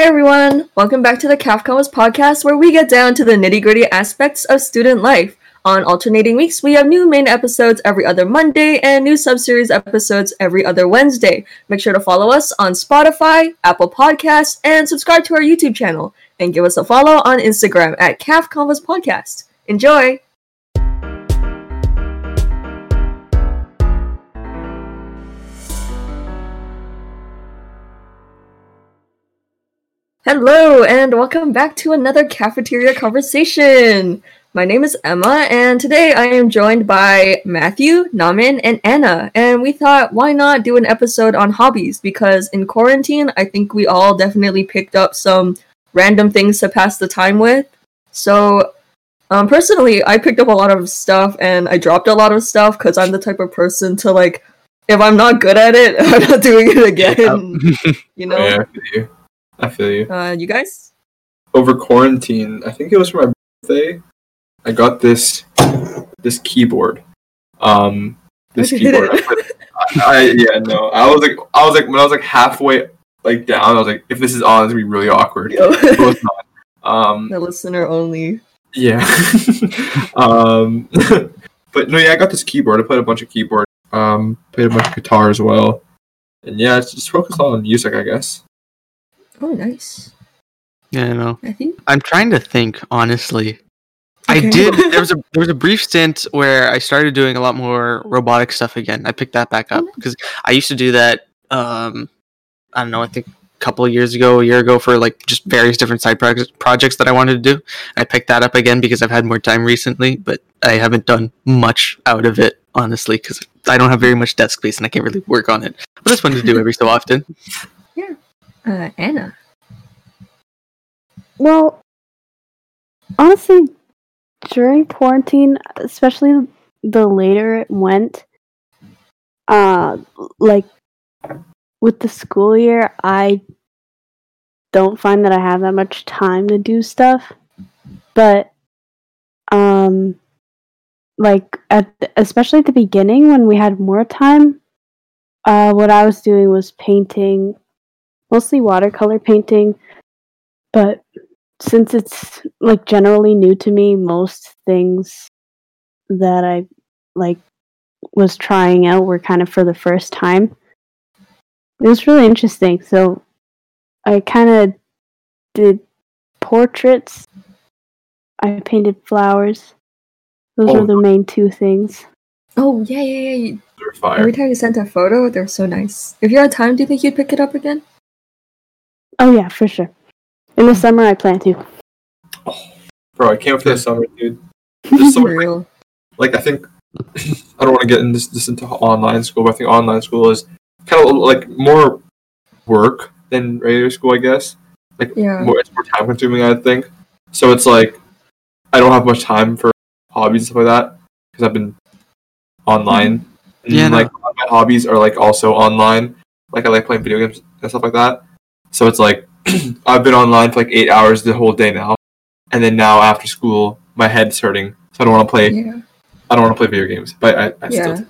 Hey everyone, welcome back to the CAF Combos podcast where we get down to the nitty gritty aspects of student life. On alternating weeks, we have new main episodes every other Monday and new subseries episodes every other Wednesday. Make sure to follow us on Spotify, Apple Podcasts, and subscribe to our YouTube channel. And give us a follow on Instagram at CAF Combos Podcast. Enjoy! Hello, and welcome back to another cafeteria conversation. My name is Emma, and today I am joined by Matthew, Namin, and Anna. And we thought, why not do an episode on hobbies? Because in quarantine, I think we all definitely picked up some random things to pass the time with. So, um, personally, I picked up a lot of stuff and I dropped a lot of stuff because I'm the type of person to like, if I'm not good at it, I'm not doing it again. you know. Yeah, I feel you. You. Uh, you guys? Over quarantine, I think it was for my birthday. I got this this keyboard. Um, this keyboard. I, put- I, I yeah no. I was like I was like when I was like halfway like down. I was like if this is on, it's gonna be really awkward. Yo. But it's not. Um, the listener only. yeah. um, but no, yeah, I got this keyboard. I played a bunch of keyboard. Um, played a bunch of guitar as well. And yeah, it's just focused on music, I guess. Oh, nice. Yeah, I know. I think. I'm trying to think honestly. I did. There was a there was a brief stint where I started doing a lot more robotic stuff again. I picked that back up Oh, nice. because I used to do that. Um, I don't know. I think a couple of years ago, a year ago, for like just various different side projects projects that I wanted to do. I picked that up again because I've had more time recently, but I haven't done much out of it honestly because I don't have very much desk space and I can't really work on it. But it's fun to do every so often. Uh, Anna. Well, honestly, during quarantine, especially the later it went, uh, like with the school year, I don't find that I have that much time to do stuff. But, um, like at the, especially at the beginning when we had more time, uh, what I was doing was painting, mostly watercolor painting, but since it's like generally new to me, most things that I like was trying out were kind of for the first time. It was really interesting. So I kind of did portraits. I painted flowers. Those Oh. were the main two things. Oh, yeah, yeah, yeah. They're fire. Every time you sent a photo, they're so nice. If you had time, do you think you'd pick it up again? Oh yeah, for sure. In the hmm. summer, I plan to. Bro, I can't wait for the summer, dude. There's so real. like I think I don't want to get in this, this into online school, but I think online school is kind of like more work than regular school, I guess. Like Yeah. more, it's more time consuming, I think. So it's like I don't have much time for hobbies and stuff like that because I've been online. Mm-hmm. And Yeah, no. like a my hobbies are like also online. Like I like playing video games and stuff like that. So it's like I've been online for like eight hours the whole day now, and then now after school, my head's hurting, so I don't want to play. Yeah. I don't want to play video games, but I, I Yeah. still.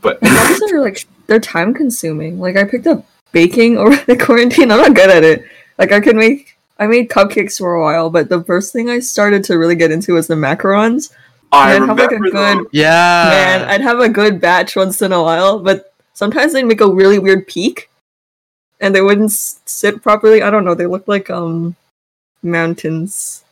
But and are like, they're time consuming. Like, I picked up baking over the quarantine. I'm not good at it. Like, I could make, I made cupcakes for a while, but the first thing I started to really get into was the macarons. I and I'd have, like, a remember good- those. Yeah. Man, I'd have a good batch once in a while, but sometimes they'd make a really weird peak, and they wouldn't sit properly. I don't know. They looked like um mountains.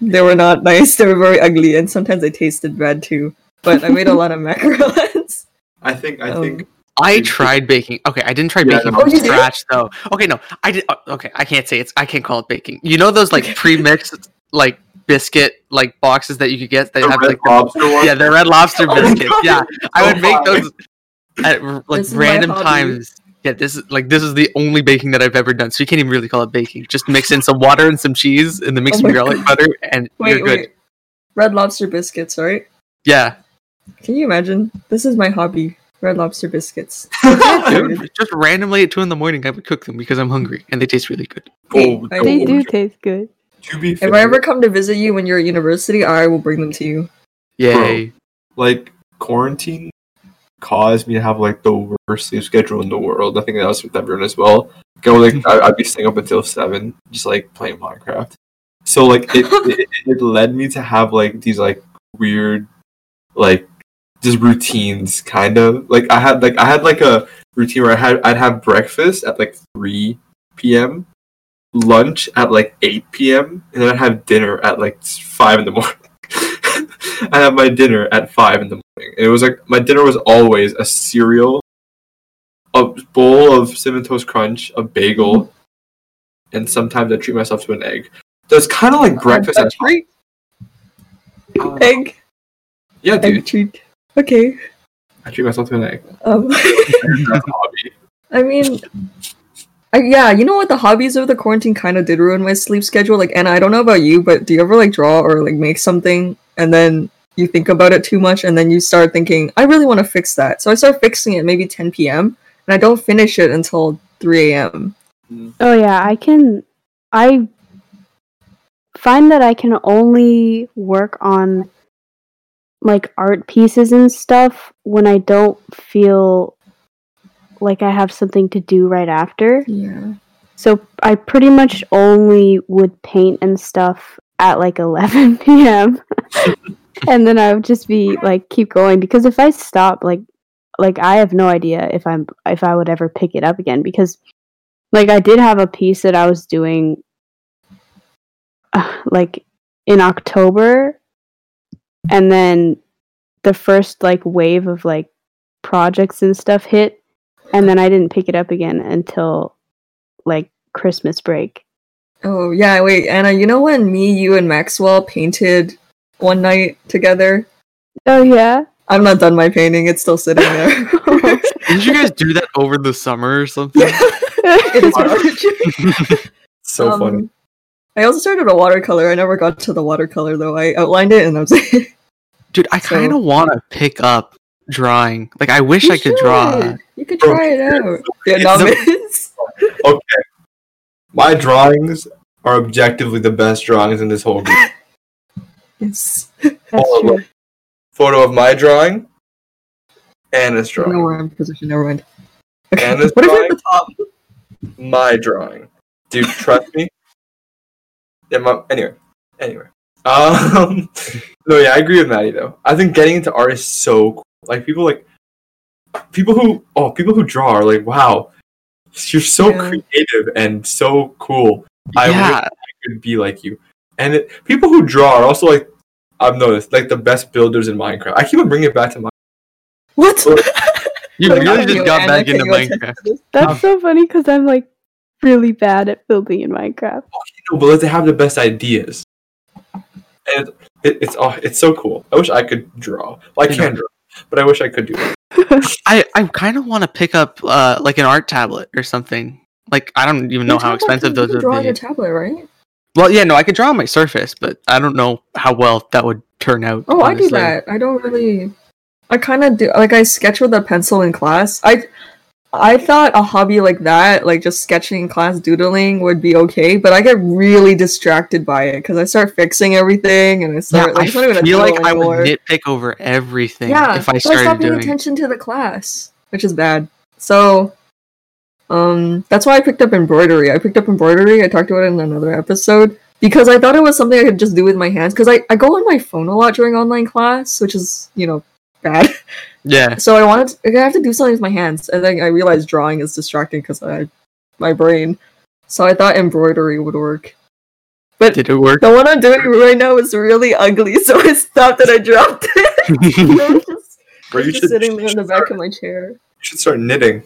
They were not nice. They were very ugly, and sometimes they tasted bad too. But I made a lot of macarons. I think. I Um, think. I tried baking. Okay, I didn't try Yeah, baking no. Oh, from did? scratch though. Okay, no, I did. uh, Okay, I can't say it's. I can't call it baking. You know those like pre-mixed like biscuit like boxes that you could get that The have Red like the- Lobster one. yeah the red lobster Oh, biscuits. God. yeah, I would make those at like This random times. Yeah, this is like this is the only baking that I've ever done. So you can't even really call it baking. Just mix in some water and some cheese, and then mix Oh some my garlic God. butter, and Wait, you're good. wait. Red lobster biscuits, right? Yeah, Can you imagine? This is my hobby. Red lobster biscuits. Dude, just randomly at two in the morning, I would cook them because I'm hungry, and they taste really good. Oh, Hey, I- They do taste good. To be If I ever come to visit you when you're at university, I will bring them to you. Yay! like quarantine caused me to have like the worst sleep schedule in the world. I think that was with everyone as well. Go like I, I'd be staying up until seven, just like playing Minecraft. So like it, it it led me to have like these like weird like just routines kind of like I had like I had like a routine where I had I'd have breakfast at like three p.m. lunch at like eight p.m. and then I'd have dinner at like five in the morning. I have my dinner at five in the it was like my dinner was always a cereal, a bowl of cinnamon toast crunch, a bagel, and sometimes I treat myself to an egg. So it's kind of like breakfast. A at treat? Uh, Egg. Yeah, dude. Egg treat. Okay. I treat myself to an egg. Um, That's a hobby. I mean, I, yeah, you know what? The hobbies of the quarantine kind of did ruin my sleep schedule. Like, Anna, I don't know about you, but do you ever like draw or like make something and then you think about it too much and then you start thinking, I really want to fix that. So I start fixing it maybe 10 p.m. and I don't finish it until 3 a.m. Mm. Oh yeah, I can. I find that I can only work on like art pieces and stuff when I don't feel like I have something to do right after. Yeah. So I pretty much only would paint and stuff at like 11 p.m. and then I would just be like keep going because if I stop like like I have no idea if I'm if I would ever pick it up again because like I did have a piece that I was doing uh, like in October and then the first like wave of like projects and stuff hit and then I didn't pick it up again until like Christmas break. Oh, yeah, wait, Anna, you know when me, you, and Maxwell painted one night together? Oh yeah. I'm not done my painting, it's still sitting there. Did you guys do that over the summer or something? it is March. So Um, funny. I also started a watercolor. I never got to the watercolor though. I outlined it and I was like, Dude, I kind of want to pick up drawing. Like, I wish I could draw. You could Bro, try it out. Yeah, it's no, the- miss. Okay. My drawings are objectively the best drawings in this whole group. Yes. That's All true. Photo of my drawing, Anna's I drawing. where I'm positioned. Never mind. Okay. What if you're at the top? My drawing. Dude, trust me. Yeah, my, anyway. Anyway. Um No, yeah, I agree with Maddie though. I think getting into art is so cool. Like people like people who oh people who draw are like, wow, you're so Yeah. creative and so cool. I wish yeah, I could be like you. And it, people who draw are also like I've noticed like the best builders in Minecraft. I keep on bringing it back to my What? you Like, really you, just got back into Minecraft. to this? That's so funny because I'm like really bad at building in Minecraft. people, but they have the best ideas. And it, it, it's oh, it's so cool. I wish I could draw. Well, I You can know. draw, but I wish I could do it. I, I kind of want to pick up uh, like an art tablet or something. Like I don't even know Your how expensive can- those you can draw on would your tablet, right? Well, yeah, no, I could draw on my Surface, but I don't know how well that would turn out. Oh, I do that. I don't really. I kind of do. Like I sketch with a pencil in class. I I thought a hobby like that, like just sketching in class, doodling, would be okay. But I get really distracted by it because I start fixing everything and I Yeah, start. like, I not feel like doodle I would anymore. nitpick over everything yeah, if I so I started stopped paying doing. attention to the class, which is bad. So, um, that's why I picked up embroidery. I picked up embroidery. I talked about it in another episode because I thought it was something I could just do with my hands. Because I I go on my phone a lot during online class, which is you know bad. Yeah, So I wanted to, I have to do something with my hands, and then I realized drawing is distracting because I my brain. So I thought embroidery would work. But did it work? the one I'm doing right now is really ugly, so I stopped and I dropped it. I was just, Bro, you just should, sitting you there in the back start, of my chair. you should start knitting,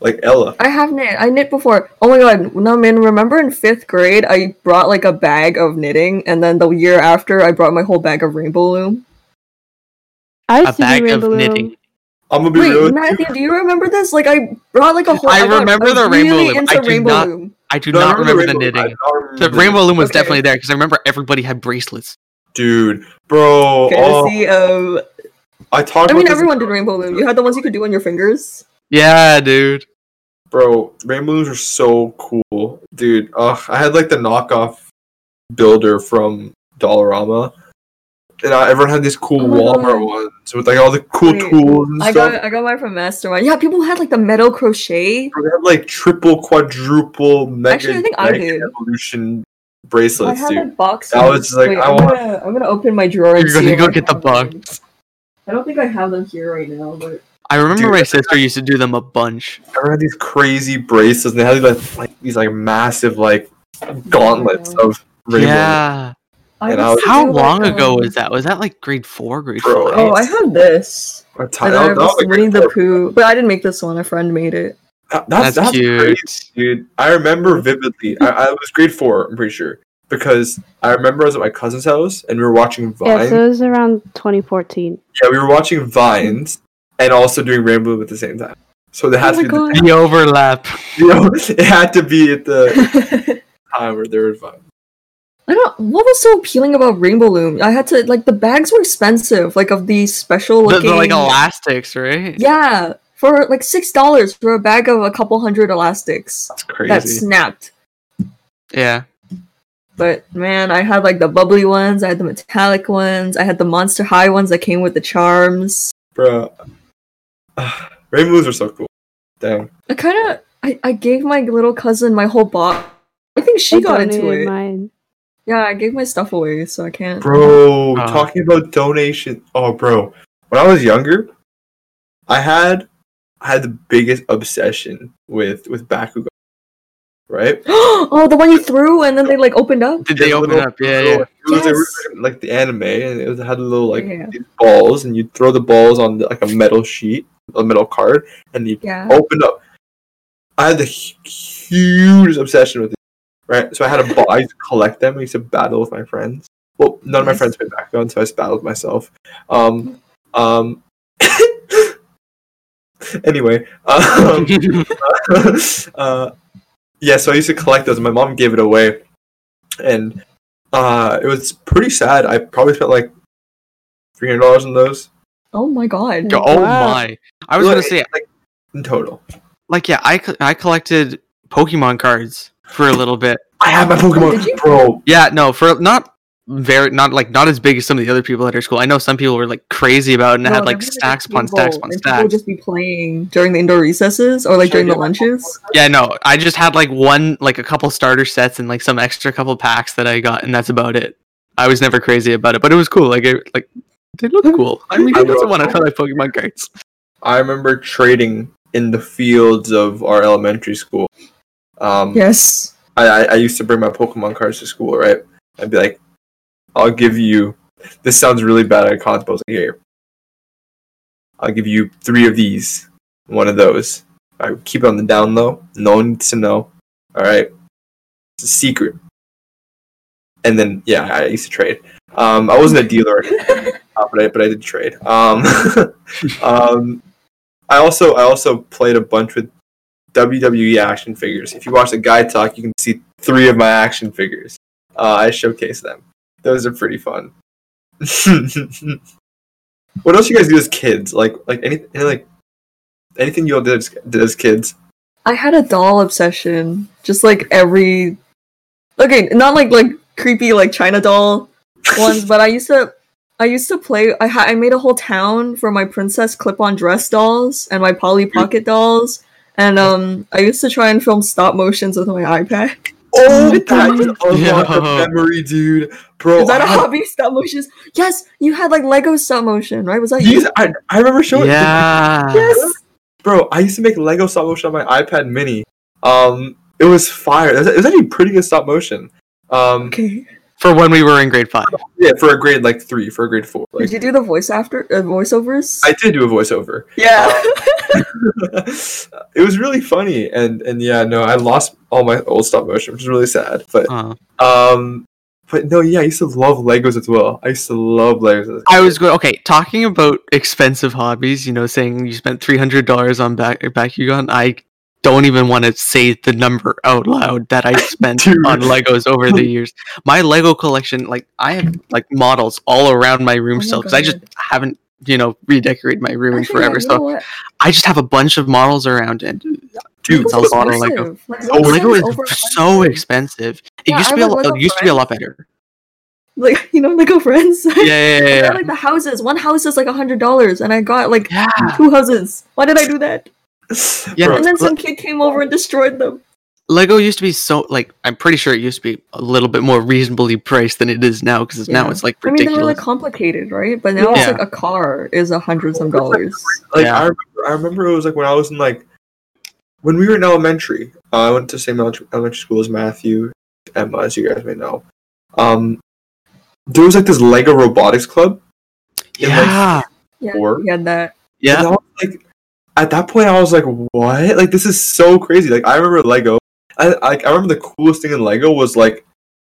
like Ella. I have knit. I knit before. Oh my god, Namin, remember in fifth grade I brought like a bag of knitting, and then the year after I brought my whole bag of rainbow loom. I A used to do bag of rainbow knitting. loom. I'm gonna be Wait, real. Matthew, do you remember this? Like I brought like a whole. I got- remember was the rainbow really loom. I do rainbow not- loom. I do No, I not remember the rainbow- knitting. remember The the rainbow loom was Okay. definitely there because I remember everybody had bracelets. dude, bro. Oh, Courtesy of. I talked. I mean, about this- everyone did rainbow loom. You had the ones you could do on your fingers. Yeah, dude. Bro, rainbow looms are so cool, dude. Ugh, I had like the knockoff builder from Dollarama. and uh, everyone had these cool Oh Walmart God. ones with like all the cool Wait, tools and I stuff. got I got mine from Mastermind. Yeah, people had like the metal crochet. They had like triple, quadruple, mega, Actually, I think I mega did. evolution I bracelets, had dude. like boxes. I was just like, Wait, I I'm want- gonna I'm gonna open my drawer. And You're gonna go get the box. I don't think I have them here right now, but I remember Dude, my sister used to do them a bunch. I had these crazy bracelets, and they had like, like these like massive like gauntlets of rainbow. Yeah. I And I was- How long like, ago was that? Was that like grade four, grade Bro, five? Oh, I had this. A And I that was was, like, Winnie the Pooh, but I didn't make this one. A friend made it. that- that's, That's that's cute. crazy, dude. I remember vividly. I, I was grade four, I'm pretty sure, because I remember I was at my cousin's house and we were watching Vines. Yeah, Vines. so it was around 2014. Yeah, we were watching Vines and also doing Rainbow Loom at the same time. So there oh has Oh to my be, God. The overlap. you know, it had to be at the time where there were Vines. I don't. What was so appealing about Rainbow Loom? I had to like the bags were expensive, like of these special The, looking. the like elastics, right? Yeah, for like six dollars for a bag of a couple hundred elastics That's crazy. that snapped. Yeah. But man, I had like the bubbly ones, I had the metallic ones, I had the monster high ones that came with the charms. Bro. Rainbows are so cool. Damn. I kind of, I, I gave my little cousin my whole box. I think she I got into it. Mine. Yeah, I gave my stuff away, so I can't. Bro, Uh. talking about donation. Oh, bro. When I was younger, I had I had the biggest obsession with with Bakugan. Right? oh, the one you threw and then they like opened up. Did they open little- up? Yeah, little- yeah. It was Yes. like, like the anime, and it was, had a little like Yeah. these balls, and you'd throw the balls on like a metal sheet, a metal card, and you Yeah. open up. I had the huge obsession with it, right? So I had a ball. I used to collect them. I used to battle with my friends. Well, none of my Nice. friends played Bakugan, so I just battled myself. Um, um. anyway, um, uh, yeah. So I used to collect those. and My mom gave it away, and uh, it was pretty sad. I probably spent like three hundred dollars on those Oh my god. Oh Wow. my! I was gonna say, like in total. like, yeah, I I collected Pokemon cards for a little bit. I have my Pokemon, you? bro. Yeah, no, for not very, not like not as big as some of the other people at our school. I know some people were like crazy about it and No, had like stacks a upon table, stacks upon and People would just be playing during the indoor recesses or like Should I during the lunches. Yeah, no, I just had like one, like a couple starter sets and like some extra couple packs that I got, and that's about it. I was never crazy about it, but it was cool. Like, it, like they look cool. I mean, I who doesn't love want to Pokemon cards? I remember trading in the fields of our elementary school. Um, Yes. I, I, I used to bring my Pokemon cards to school, right? I'd be like, I'll give you. This sounds really bad. I can't suppose. Like, here, I'll give you three of these, one of those. I would keep it on the down low. No one needs to know. All right, it's a secret. And then, yeah, I used to trade. Um, I wasn't a dealer, uh, but I but I did trade. Um, um, I also I also played a bunch with WWE action figures. If you watch the guy talk, you can see three of my action figures. Uh, I showcase them. Those are pretty fun. what else you guys do as kids? Like like any, any like anything you all did as, did as kids? I had a doll obsession. Just like every Okay, not like like creepy like China doll ones, but I used to I used to play I ha- I made a whole town for my princess clip-on dress dolls and my Polly Pocket dolls. And um I used to try and film stop motions with my iPad. Oh, With that the- just unlocked a Yo. memory, dude. Bro, Is that I a had hobby stop motions? Yes, you had like Lego stop motion, right? Was that these. you? I, I remember showing. Yeah. Yes. bro. I used to make Lego stop motion on my iPad Mini. Um, it was fire. It was, it was actually pretty good stop motion. Um, Okay. For when we were in grade five. yeah, for a grade like three, for a grade four. Like, Did you do the voice after uh, voiceovers? I did do a voiceover. yeah. it was really funny, and and yeah, no, I lost all my old stop motion, which is really sad. But Uh, um, but no, yeah, I used to love Legos as well. I used to love Legos. as a I was going. Okay, talking about expensive hobbies. You know, saying you spent three hundred dollars on back Bakugan. I don't even want to say the number out loud that I spent on Legos over the years. My Lego collection, like I have like models all around my room Oh still because I just haven't, you know, redecorated my room in Actually, yeah, forever. you so what? I just have a bunch of models around, and Dude, Legos Lego's a lot of Lego. Like, Oh, Lego is so expensive. It Yeah, used to be a lot, it used to be a lot better. like you know, Lego Friends. Yeah, yeah, yeah. Yeah. got, like the houses. One house is like a hundred dollars, and I got like Yeah. two houses. Why did I do that? Yeah, Bro, And then some kid came over and destroyed them. Lego used to be so like I'm pretty sure it used to be a little bit more reasonably priced than it is now because now it's like I mean, they're really complicated, right? But now it's like a car is a hundred some dollars. Like Yeah. I, remember, I remember it was like when I was in like when we were in elementary. Uh, I went to the same elementary, elementary school as Matthew, Emma, as you guys may know. Um, there was like this Lego robotics club. in, like, yeah, Yeah, we had that. yeah. And I was like, at that point, I was like, what? Like, this is so crazy. Like, I remember Lego. I like, I remember the coolest thing in Lego was like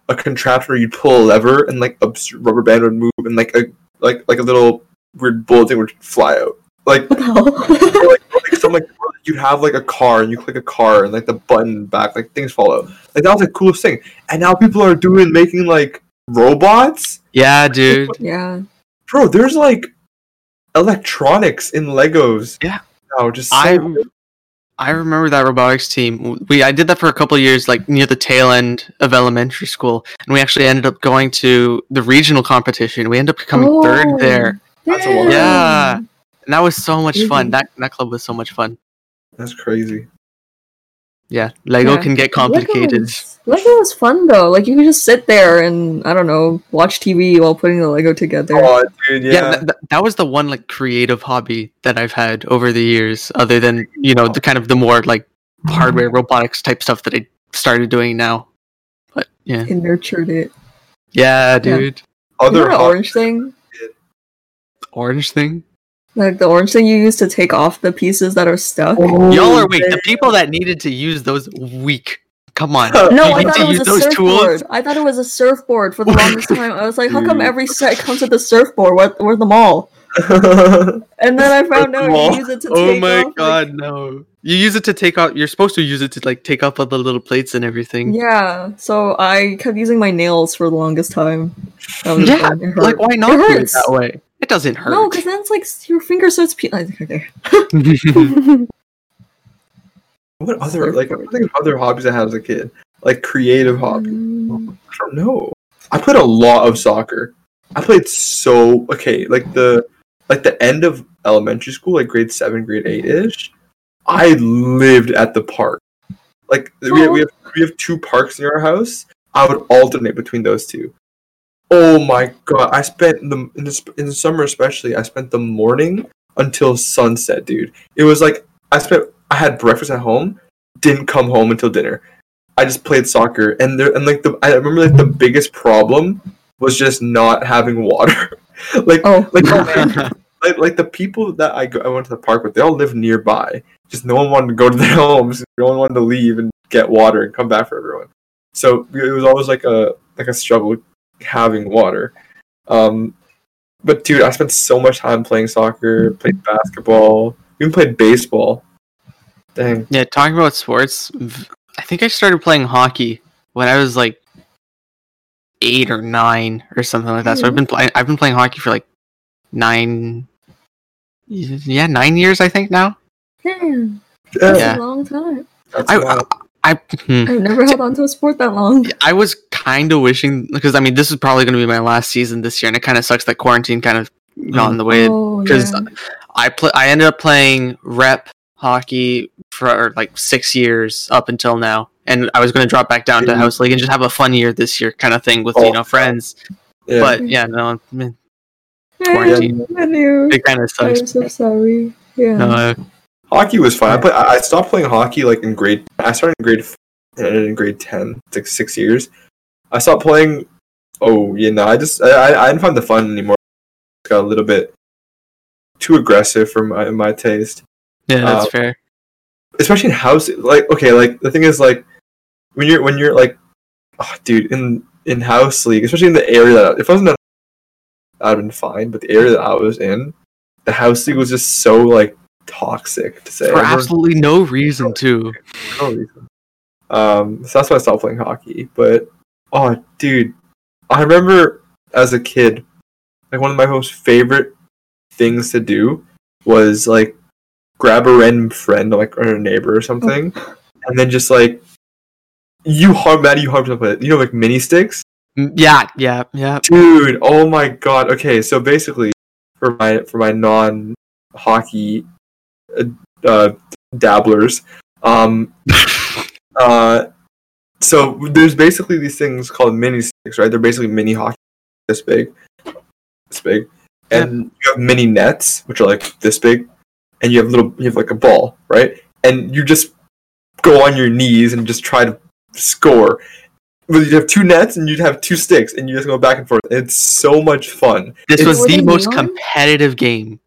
a contraption where you'd pull a lever and like a rubber band would move and like a like like a little weird bullet thing would fly out. Like, What the hell? or, like, like some like you'd have like a car and you click a car and like the button back like things fall out. Like that was the coolest thing. And now people are doing making like robots. Yeah, dude. yeah. Bro, there's like electronics in Legos. Yeah. Now just so I I remember that robotics team. We I did that for a couple of years, like near the tail end of elementary school, and we actually ended up going to the regional competition. We ended up coming Oh, third there, That's a. Yeah. and that was so much fun. That that club was so much fun. That's crazy. Yeah, Lego Yeah. can get complicated. Lego was, Lego was fun though. Like you could just sit there and I don't know, watch TV while putting the Lego together. Oh, dude, Yeah, yeah. th- th- that was the one like creative hobby that I've had over the years, other than you know the kind of the more like hardware robotics type stuff that I started doing now. But yeah, It nurtured it. yeah, dude, Other Remember the hobby- orange thing? orange thing. Like the orange thing you use to take off the pieces that are stuck. Oh, Y'all are weak. The people that needed to use those weak. Come on. No, You I need thought to it was a those surfboard. I thought it was a surfboard for the longest time. I was like, how come every set comes with a surfboard? What where's the mall? And then I found out you use it to Oh take my off, like- god, no. You use it to take off you're supposed to use it to like take off all the little plates and everything. yeah, so I kept using my nails for the longest time. Yeah, like why not do it that way? It doesn't hurt. No, because then it's like your finger starts peeling. Okay. what other like I'm thinking of other hobbies I had as a kid, like creative hobbies. Mm, I don't know. I played a lot of soccer. I played so okay, like the like the end of elementary school, like grade seven, grade eight ish. I lived at the park. Like we have, we have we have two parks near our house. I would alternate between those two. Oh my god! I spent the in the in the summer especially. I spent the morning until sunset, dude. It was like I spent. I had breakfast at home. Didn't come home until dinner. I just played soccer, and there and like the I remember like the biggest problem was just not having water. like Oh, like, like like the people that I go, I went to the park with, they all live nearby. Just no one wanted to go to their homes. No one wanted to leave and get water and come back for everyone. So it was always like a like a struggle having water. Um, but dude, I spent so much time playing soccer, played basketball, even played baseball. Dang. Yeah, talking about sports, I think I started playing hockey when I was like eight or nine or something like that. So I've been playing. I've been playing hockey for like nine. Yeah, nine years I think now. damn, that's Yeah. a long time. That's I, wild. I, hmm. I've never held on to a sport that long. I was kind of wishing because I mean this is probably going to be my last season this year, and it kind of sucks that quarantine kind of got in the way. Oh, 'cause yeah. I play. I ended up playing rep hockey for like six years up until now, and I was going to drop back down to house league and just have a fun year this year, kind of thing with you Oh. know friends. yeah. But yeah, no, man, Hey, quarantine. Manu. it kind of sucks. I'm so sorry. Yeah. No, uh, Hockey was fun. I play, I I stopped playing hockey like in grade. I started in grade and ended in grade ten. It's like six years. I stopped playing. Oh you know, I just I, I, didn't find the fun anymore. It got a little bit too aggressive for my my taste, yeah, that's Uh, fair. especially in house. Like okay, like the thing is like when you're when you're like, oh, dude, in in house league, especially in the area that if I wasn't, I'd have been fine. But the area that I was in, the house league was just so like toxic to say. For Everyone- absolutely no reason too. no reason. Um, so that's why I stopped playing hockey. But oh, dude, I remember as a kid, like one of my most favorite things to do was like grab a random friend, like or a neighbor or something, and then just like you harm that you harm something. You know, like mini sticks. Mm, Yeah, yeah, yeah. Dude, oh my god. Okay, so basically, for my for my non hockey uh, uh, dabblers, um, uh, so there's basically these things called mini sticks, right? They're basically mini hockey this big, this big, and you have mini nets which are like this big, and you have little, you have like a ball, right? And you just go on your knees and just try to score. But you'd have two nets and you'd have two sticks and you just go back and forth. It's so much fun. This It's- was the most competitive game.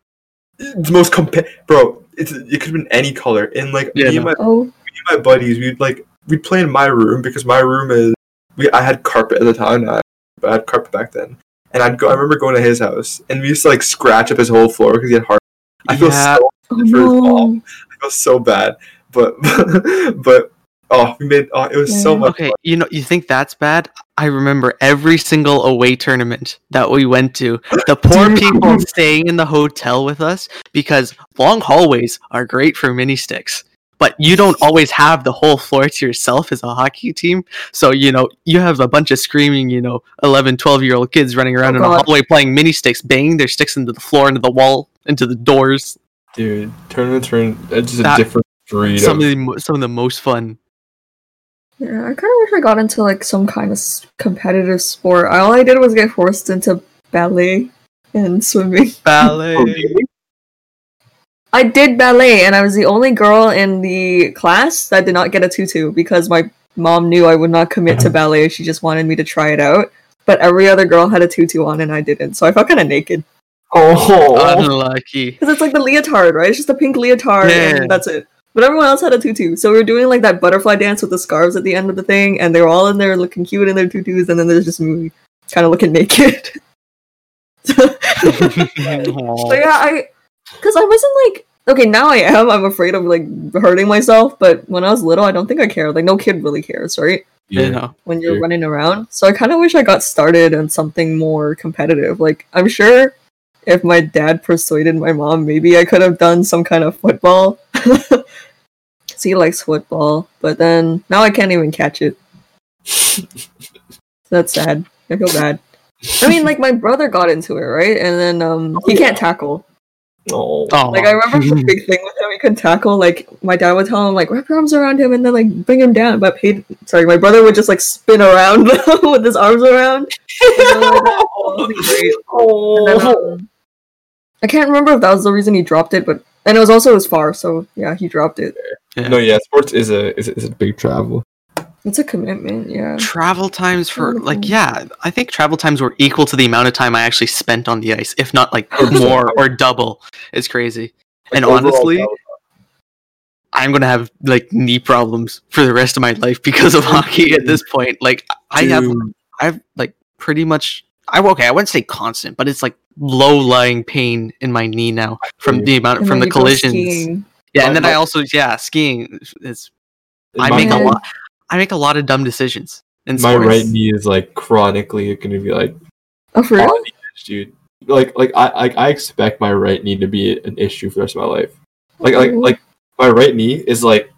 It's most compa- bro. It's it could have been any color. And like Yeah, me and my Oh, me and my buddies, we'd like we'd play in my room because my room is we I had carpet at the time, I, but I had carpet back then. And I'd go. I remember going to his house, and we used to like scratch up his whole floor because he had hard. I feel Yeah. so oh for his no. mom. I feel so bad, but but oh, we made oh, it was so much. Okay, you know, you think that's bad? I remember every single away tournament that we went to. The poor people staying in the hotel with us because long hallways are great for mini sticks. But you don't always have the whole floor to yourself as a hockey team. So, you know, you have a bunch of screaming, you know, 11, 12 year old kids running around Oh, in a God. hallway playing mini sticks, banging their sticks into the floor, into the wall, into the doors. Dude, turn tournaments are it's just a different breed. Some of- of the some of the most fun. Yeah, I kind of wish I got into like some kind of competitive sport. All I did was get forced into ballet and swimming. Ballet. Oh, I did ballet, and I was the only girl in the class that did not get a tutu because my mom knew I would not commit to uh-huh. ballet. She just wanted me to try it out. But every other girl had a tutu on, and I didn't. So I felt kind of naked oh, Unlucky. because it's like the leotard, right? It's just a pink leotard, Yeah. and that's it. But everyone else had a tutu, so we were doing like that butterfly dance with the scarves at the end of the thing, and they were all in there looking cute in their tutus, and then there's just me kind of looking naked. So yeah, I because I wasn't like okay now I am. I'm afraid of like hurting myself, but when I was little, I don't think I cared. Like no kid really cares, right? you know. When you're Sure. running around. So I kind of wish I got started on something more competitive. Like I'm sure if my dad persuaded my mom, maybe I could have done some kind of football. Cause he likes football, but then now I can't even catch it. That's sad. I feel bad. I mean, like my brother got into it, right? And then um, he can't tackle. Oh. Like I remember the big thing with him, he couldn't tackle. Like my dad would tell him, like wrap your arms around him and then like bring him down. But Peyton, sorry, my brother would just like spin around with his arms around. Then, like, that would be great. And then, Oh. um, I can't remember if that was the reason he dropped it, but and it was also his far, so yeah, he dropped it. No, yeah, sports is a is is a big travel. It's a commitment, yeah. travel times for Travel like yeah i think travel times were equal to the amount of time i actually spent on the ice if not like more or double. It's crazy. And Like, overall honestly travel. i'm gonna have like knee problems for the rest of my life because of hockey at this point. Like i have i've like pretty much i okay i wouldn't say constant but it's like low lying pain in my knee now from the amount And from the collisions. yeah My- and then i also yeah skiing is in i my- make a lot i make a lot of dumb decisions in My sports. right knee is like chronically going to be like Oh, for real? on the edge, dude. Like like I like I expect my right knee to be an issue for the rest of my life. Like like like my right knee is like,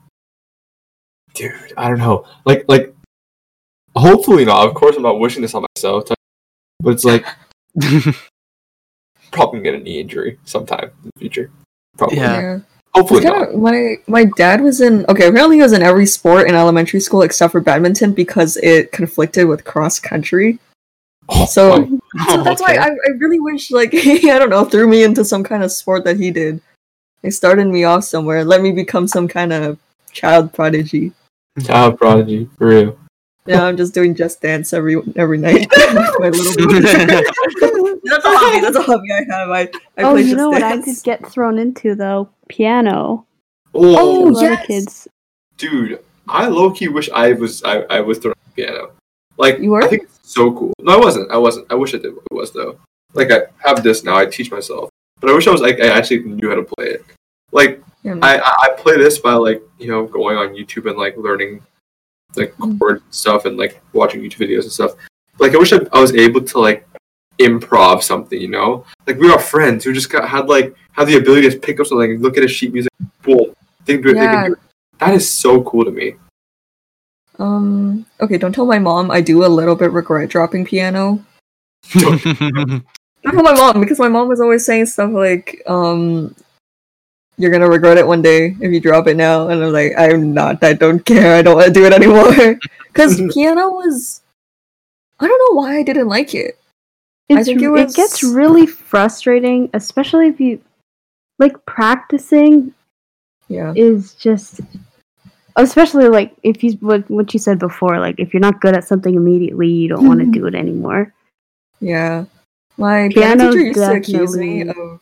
dude. I don't know. Like like, hopefully not. Of course, I'm not wishing this on myself. But it's like probably gonna get a knee injury sometime in the future. Probably. Yeah. Hopefully It's not. kinda, my my dad was in okay. Apparently, he was in every sport in elementary school except for badminton because it conflicted with cross country. Oh, So, my- so that's why I, I really wish like I don't know threw me into some kind of sport that he did. They started me off somewhere. Let me become some kind of child prodigy. child prodigy for real. Yeah, I'm just doing just dance every every night. with my little boy. that's a hobby. That's a hobby I have. I, I oh, play you just know what I dance. did get thrown into though? Piano. Oh, a lot yes. kids. dude, I low key wish I was I, I was throwing the piano. Like You were? I think it's so cool. No, I wasn't. I wasn't. I wish I did. It was though. Like I have this now. I teach myself, but I wish I was like I actually knew how to play it. Like Yeah, I I I play this by like you know going on YouTube and like learning like Mm. chord stuff and like watching YouTube videos and stuff. Like I wish I, I was able to like improv something. You know, like we got friends who just got had like had the ability to pick up something, look at a sheet music, boom, they can do it. They can do it. That is so cool to me. Um. Okay, don't tell my mom. I do a little bit regret dropping piano. Don't tell my mom because my mom was always saying stuff like, um, "You're gonna regret it one day if you drop it now." And I'm like, "I'm not. I don't care. I don't want to do it anymore." Because piano was, I don't know why I didn't like it. I think it it, gets really frustrating, especially if you like practicing Yeah. is just especially like if you what what you said before like if you're not good at something immediately you don't want to Mhm. do it anymore Yeah. My piano, Piano teacher used to accuse me of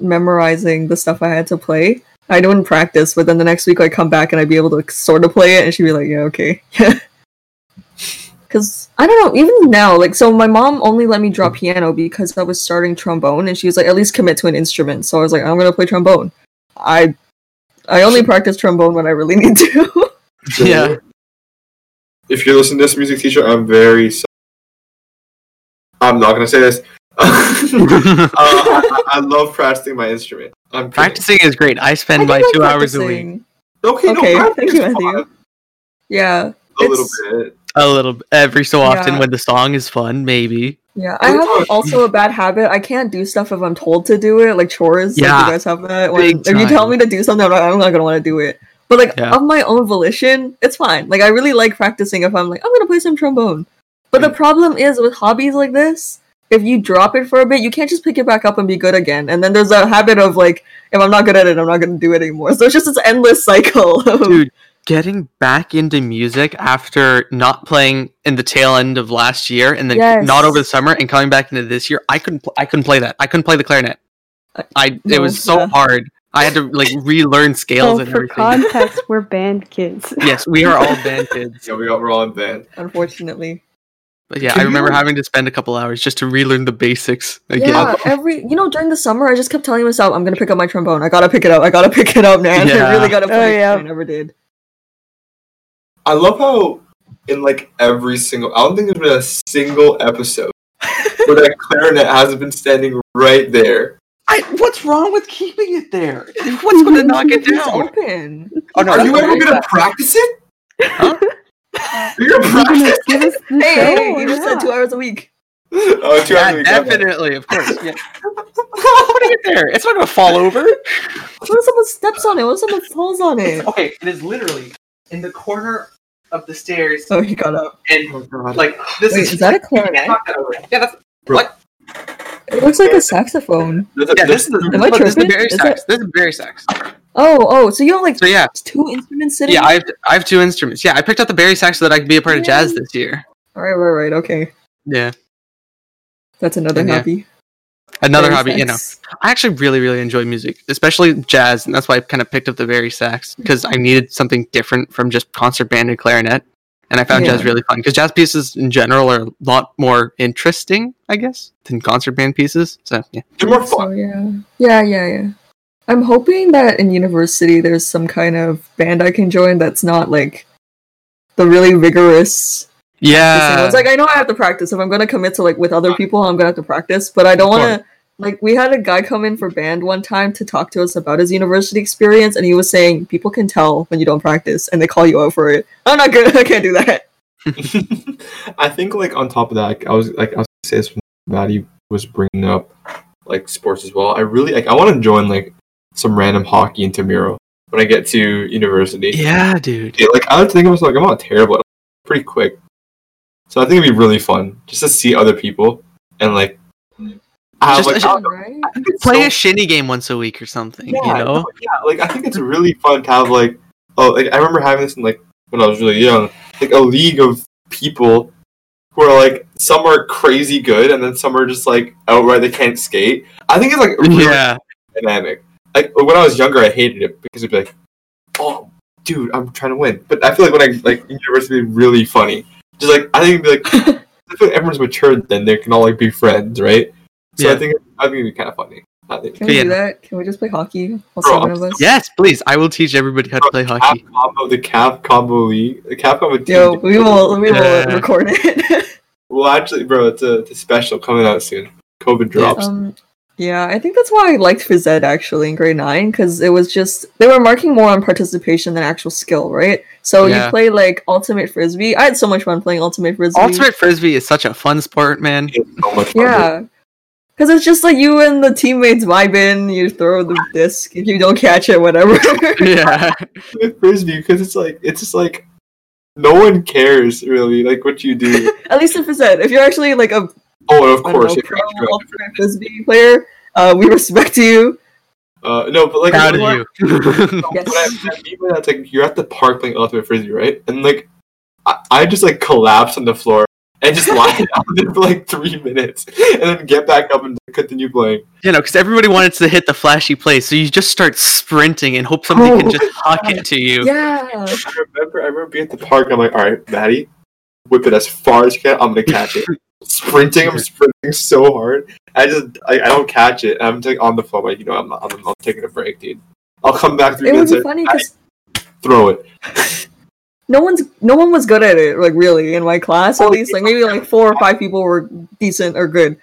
memorizing the stuff I had to play. I wouldn't practice, but then the next week I'd come back and I'd be able to sort of play it, and she'd be like, "Yeah, okay." Because I don't know, even now, like, so my mom only let me drop piano because I was starting trombone, and she was like, "At least commit to an instrument." So I was like, "I'm gonna play trombone." I, I only practice trombone when I really need to. yeah. If you're listening to this music teacher, I'm very sorry. I'm not gonna say this. uh, I, I love practicing my instrument. I'm kidding. Practicing is great. I I spend do my like two hours a week. Okay, Okay, no, thank you, practicing Matthew. Yeah, A little bit. A little every so often Yeah. when the song is fun, maybe. Yeah, I have also a bad habit. I can't do stuff if I'm told to do it, like chores. Like Yeah, you guys have that. When, if you tell me to do something, I'm not, I'm not gonna want to do it. But like Yeah. of my own volition, it's fine. Like I really like practicing. If I'm like, I'm gonna play some trombone. But the mm. problem is with hobbies like this, if you drop it for a bit, you can't just pick it back up and be good again. And then there's a habit of like, if I'm not good at it, I'm not gonna do it anymore. So it's just this endless cycle. of- Dude, getting back into music after not playing in the tail end of last year and then Yes. not over the summer and coming back into this year, I couldn't pl- I couldn't play that. I couldn't play the clarinet. I it was so yeah. hard. I had to like relearn scales so and for everything. context we're band kids yes, we are all band kids. Yeah, we got we're all in band. unfortunately. But yeah, Can I remember you- having to spend a couple hours just to relearn the basics again. Yeah, every you know during the summer, I just kept telling myself, "I'm gonna pick up my trombone. I gotta pick it up. I gotta pick it up, man. I really gotta Oh, play." it." yeah. I never did. I love how in like every single I don't think there's been a single episode where that clarinet hasn't been standing right there. I, what's wrong with keeping it there? What's going to knock it down? open. Oh no, Are you ever gonna practice it? Huh? You're gonna You're practice? give Hey, show hey, or you just said two hours a week. oh, two hours a week, definitely, of course. Yeah. Putting it there, it's not going to fall over. What if someone steps on it? What if someone falls on it? Okay, it is literally in the corner of the stairs, Oh, he got up. and Oh, God. like this Wait, is. is that a clarinet? Knock that over. Yeah, that's It looks like a saxophone. There's a- yeah. This is the, Am I but this is? Barry Is sax. This is bari sax. Oh, oh, so you have like So yeah, two instruments sitting? yeah. I have I have two instruments. Yeah, I picked up the bari sax so that I could be a part of jazz this year. Right, right, right. Okay, Yeah, that's another Yeah. Hobby. another Very hobby. You know. I actually really really enjoy music, especially jazz, and that's why I kind of picked up the bari sax mm-hmm. because I needed something different from just concert band and clarinet. And I found jazz really fun because jazz pieces in general are a lot more interesting, I guess, than concert band pieces. So yeah. They're more So fun. yeah, yeah, yeah, yeah. I'm hoping that in university there's some kind of band I can join that's not like the really vigorous. Yeah. It's like I know I have to practice. If I'm gonna commit to like with other people, I'm gonna have to practice. But I don't want to. Like we had a guy come in for band one time to talk to us about his university experience, and he was saying people can tell when you don't practice, and they call you out for it. I'm not good. I can't do that. I think like on top of that, I was like I was gonna say this when Maddie was bringing up like sports as well. I really like I want to join like some random hockey intramural when I get to university. yeah, dude. Yeah, like I was thinking I was like I'm not terrible, at it. pretty quick. So I think it'd be really fun just to see other people and like have Just- like just- I don't know, right? I think it's Play so- a shinny game once a week or something. yeah, you know. no, yeah, like I think it's really fun to have like oh like I remember having this in like when I was really young, like a league of people who are like some are crazy good and then some are just like outright they can't skate. I think it's like really Yeah. dynamic. Like when I was younger, I hated it because it'd be like, oh, dude, I'm trying to win. But I feel like when I like university, it'd be really funny. Just like I think like I feel like everyone's matured, then they can all like be friends, right? So I think I think it'd be kind of funny. Can we Yeah. do that? Can we just play hockey? Bro, of us. Yes, please. I will teach everybody how to play Cap hockey. combo, the CAF combo league, the CAF combo team. Yo, we will we will Yeah. record it. Well, actually, bro, it's a, it's a special coming out soon. COVID drops. um, Yeah, I think that's why I liked phys ed actually in grade nine because it was just they were marking more on participation than actual skill, right? So Yeah. you play like ultimate frisbee. I had so much fun playing ultimate frisbee. Ultimate frisbee is such a fun sport, man. It's so much fun. yeah, because it's just like you and the teammates vibe in. You throw the disc if you don't catch it, whatever. yeah. With frisbee because it's like it's just like no one cares really like what you do. At least in phys ed, if you're actually like a Oh, of course, know, if pro you're ultimate frisbee player, uh, we respect you. uh, no, but like Proud of you. yes. I, I mean that's like you're at the park playing ultimate frisbee, right? And like I, I just like collapse on the floor and just lie down there for like three minutes, and then get back up and continue playing. you know, because everybody wanted to hit the flashy play, so you just start sprinting and hope somebody Oh can just huck it to you. Yeah. I remember, I remember being at the park. I'm like, all right, Maddie, whip it as far as you can. I'm gonna catch it. sprinting, I'm sprinting so hard. I just, I, I don't catch it. I'm like on the phone, like you know, I'm, I'm, I'm taking a break, dude. I'll come back three It would minutes. be funny because throw it. no one's no one was good at it like really in my class Oh, at least like maybe like four or five people were decent or good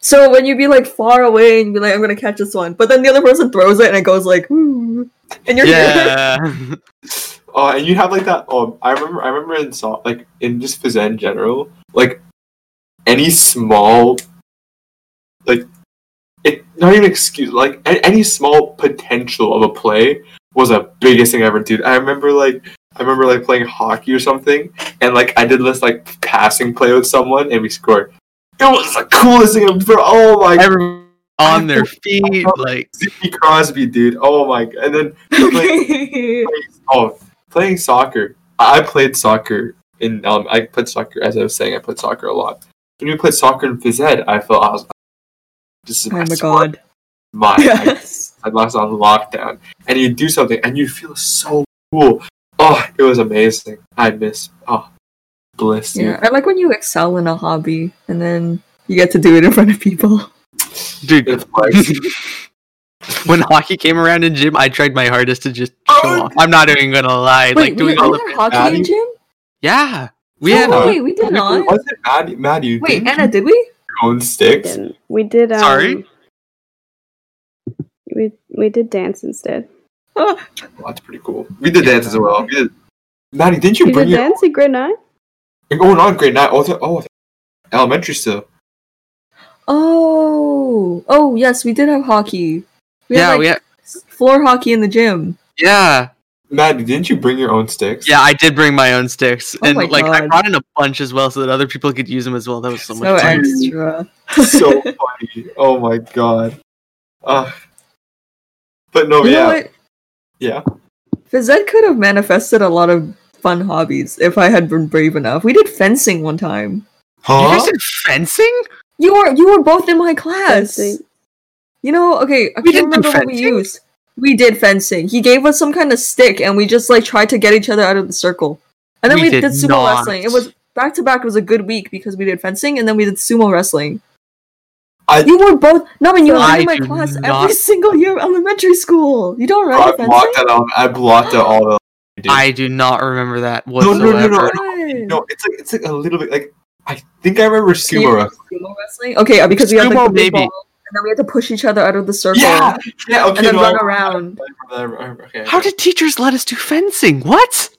so when you'd be like far away and you'd be like i'm gonna catch this one but then the other person throws it and it goes like "Ooh," and you're Yeah. Oh, and you have like that. Oh, I remember. I remember in so like in just phys ed in general, like any small, like it not even excuse like a- any small potential of a play was the biggest thing I ever, dude. I remember like I remember like playing hockey or something, and like I did this like passing play with someone, and we scored. It was the coolest thing ever. Oh my god, Everyone on their feet, like Sidney Crosby, dude. Oh my god, and then playing, oh, playing soccer. I played soccer in um, I played soccer as I was saying. I played soccer a lot. When we played soccer in phys ed, I felt I was. This is oh my my sport, god My yes I was on lockdown, and you do something, and you feel so cool. Oh, it was amazing. I miss oh, bliss. dude. yeah i like when you excel in a hobby and then you get to do it in front of people dude. When hockey came around in gym, I tried my hardest to just show Oh. I'm not even gonna lie. wait like we, doing we all the had hockey in Maddie? gym yeah, we no had. way we did not was it Maddie? Maddie, wait didn't anna did we own sticks? Didn't. We did. Um, Sorry? We we did dance instead. Oh, that's pretty cool. We did dance as well. We did. Maddie, didn't you You bring did your dance in grade nine? You're going on grade nine. Oh, oh, elementary still. oh oh yes we did have hockey we yeah, had, like, we had. floor hockey in the gym Yeah, Maddie, didn't you bring your own sticks? yeah. I did bring my own sticks, Oh and my like I brought in a bunch as well, so that other people could use them as well. That was so so, much fun. extra so funny. Oh my god. Uh, but no, you yeah, what yeah. Phys ed could have manifested a lot of fun hobbies if I had been brave enough. We did fencing one time. You guys Huh? did fencing? You were you were both in my class. Fencing. You know, okay, I We can't didn't do remember what we used. We did fencing. He gave us some kind of stick, and we just like tried to get each other out of the circle. And then We we, did did, sumo not. wrestling. It was back to back. It was a good week because we did fencing, and then we did sumo wrestling. I- you were both. No, man, you were in my class not- every single year of elementary school. You don't remember I fencing? blocked that out. I blocked out all the. I do not remember that no, whatsoever. no, no, no. What? No, it's like it's like a little bit like I think I remember sumo. wrestling. sumo wrestling? Okay, uh, because we had like the big maybe. ball, and then we had to push each other out of the circle. Yeah, yeah. Okay, And then no, run around. I remember, I remember, okay, How did teachers let us do fencing? What?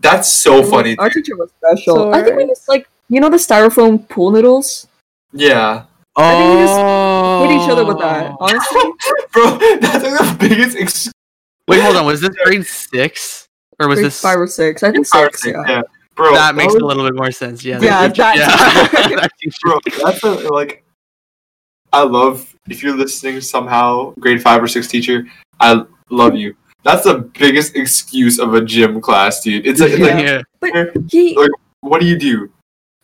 That's so funny. Our teacher was special. I think we just like you know the styrofoam pool noodles. Yeah, oh. I think we just Oh, Hit each other with that. Honestly, bro, that's like the biggest. Ex- Wait, hold on. Was this grade six or was Grade this five or six. I think Five six. six, Yeah. bro. that makes was- a little bit more sense. Yeah. Yeah, that- that's- yeah. That teacher- bro that's a, like i love if you're listening somehow grade five or six teacher i love you. That's the biggest excuse of a gym class dude. It's like, it's like yeah. He what do you do?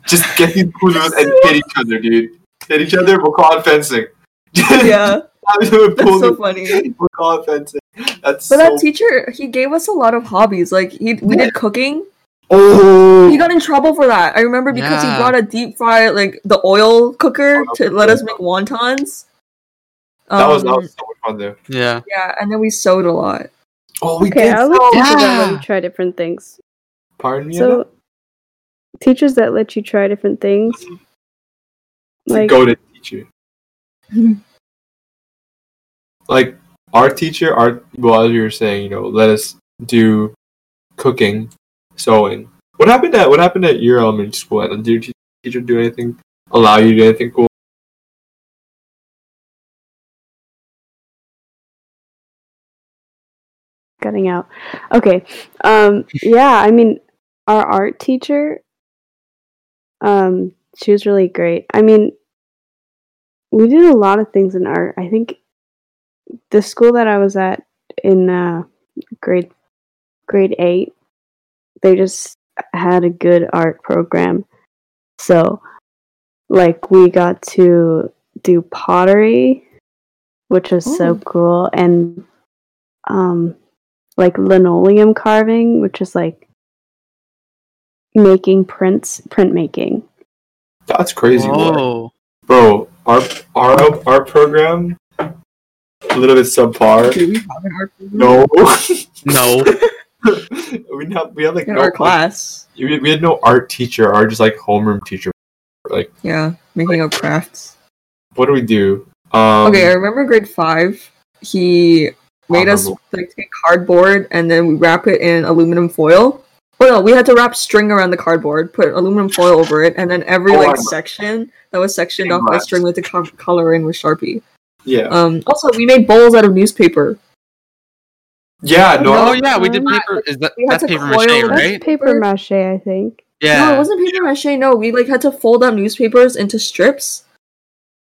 Just get these kudos and hit each other dude. Hit each other we'll call it fencing. Yeah, that's so funny. we'll call it fencing. That's But so that teacher, he gave us a lot of hobbies. Like he, we did cooking. Oh He got in trouble for that. I remember because Yeah. he brought a deep fry, like the oil cooker, Oh, to let us make wontons. that was that Um, was so much fun though Yeah. yeah, and then we sewed a lot. oh we Okay, did I like teachers that let you try different things. pardon me Anna? So, teachers that let you try different things, like go to teacher like our teacher, our well, as you were saying, you know, let us do cooking, sewing. What happened at what happened at your elementary school? Did your teacher do anything? Allow you to do anything cool? cutting out. Okay. Um yeah, I mean our art teacher um she was really great. I mean we did a lot of things in art. I think the school that I was at in uh grade grade 8 they just had a good art program. So like we got to do pottery which was so cool and um like linoleum carving, which is like making prints, printmaking. That's crazy, work. Whoa. bro. Our our our program a little bit subpar. Do we have an art program? No, No. we have we had like In no our class. We, we had no art teacher. Our just like homeroom teacher. Like, Yeah, making up crafts. what do we do? Um, okay, I remember grade five. He made us like take cardboard and then we wrap it in aluminum foil. Oh no, we had to wrap string around the cardboard, put aluminum foil over it, and then every Oh, like section that was sectioned off by string we had to co- color in with Sharpie. yeah, Um, also, we made bowls out of newspaper. Yeah. No, Oh yeah, we did paper. Is that that's paper coil mache, it. That's right? paper mache, I think. Yeah. No, it wasn't paper mache. No, we like had to fold up newspapers into strips,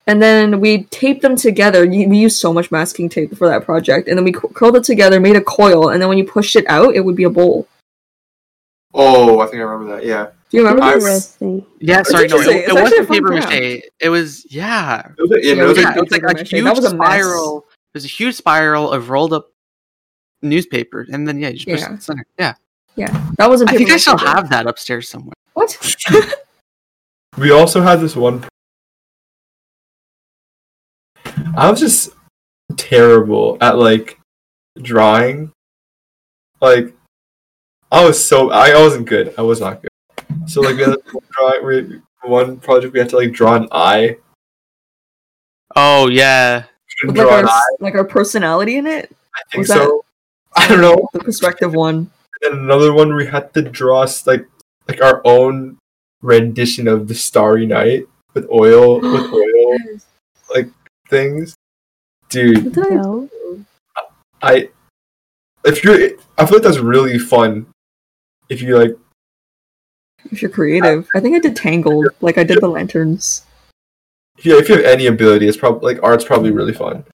and then we taped them together. We used so much masking tape for that project, and then we curled it together, made a coil, and then when you pushed it out, it would be a bowl. oh, I think I remember that. Yeah, Do you remember I- this? Yeah, It's sorry, no, it, interesting. it wasn't paper craft. mache. It was yeah. it was, like- yeah, Yeah, it was like yeah, it was like a huge That was a mess. spiral. It was a huge spiral of rolled up newspaper, and then yeah, you just push it Yeah. in the center. Yeah, That wasn't. I paper think I still have that upstairs somewhere. What? we also had this one. I was just terrible at like drawing. Like, I was so I, I wasn't good. I was not good. So like we had this one drawing, we, one project we had to like draw an eye. Oh yeah, like draw our an eye. like our personality in it. I think was that- so. I don't know. The perspective one. And another one we had to draw s- like like our own rendition of the Starry Night with oil with oil like things. Dude, What did I So, I if you're I feel like that's really fun. If you like If you're creative, I think I did Tangled. Like I did the lanterns. Yeah, if you have any ability, it's probably like art's probably really fun.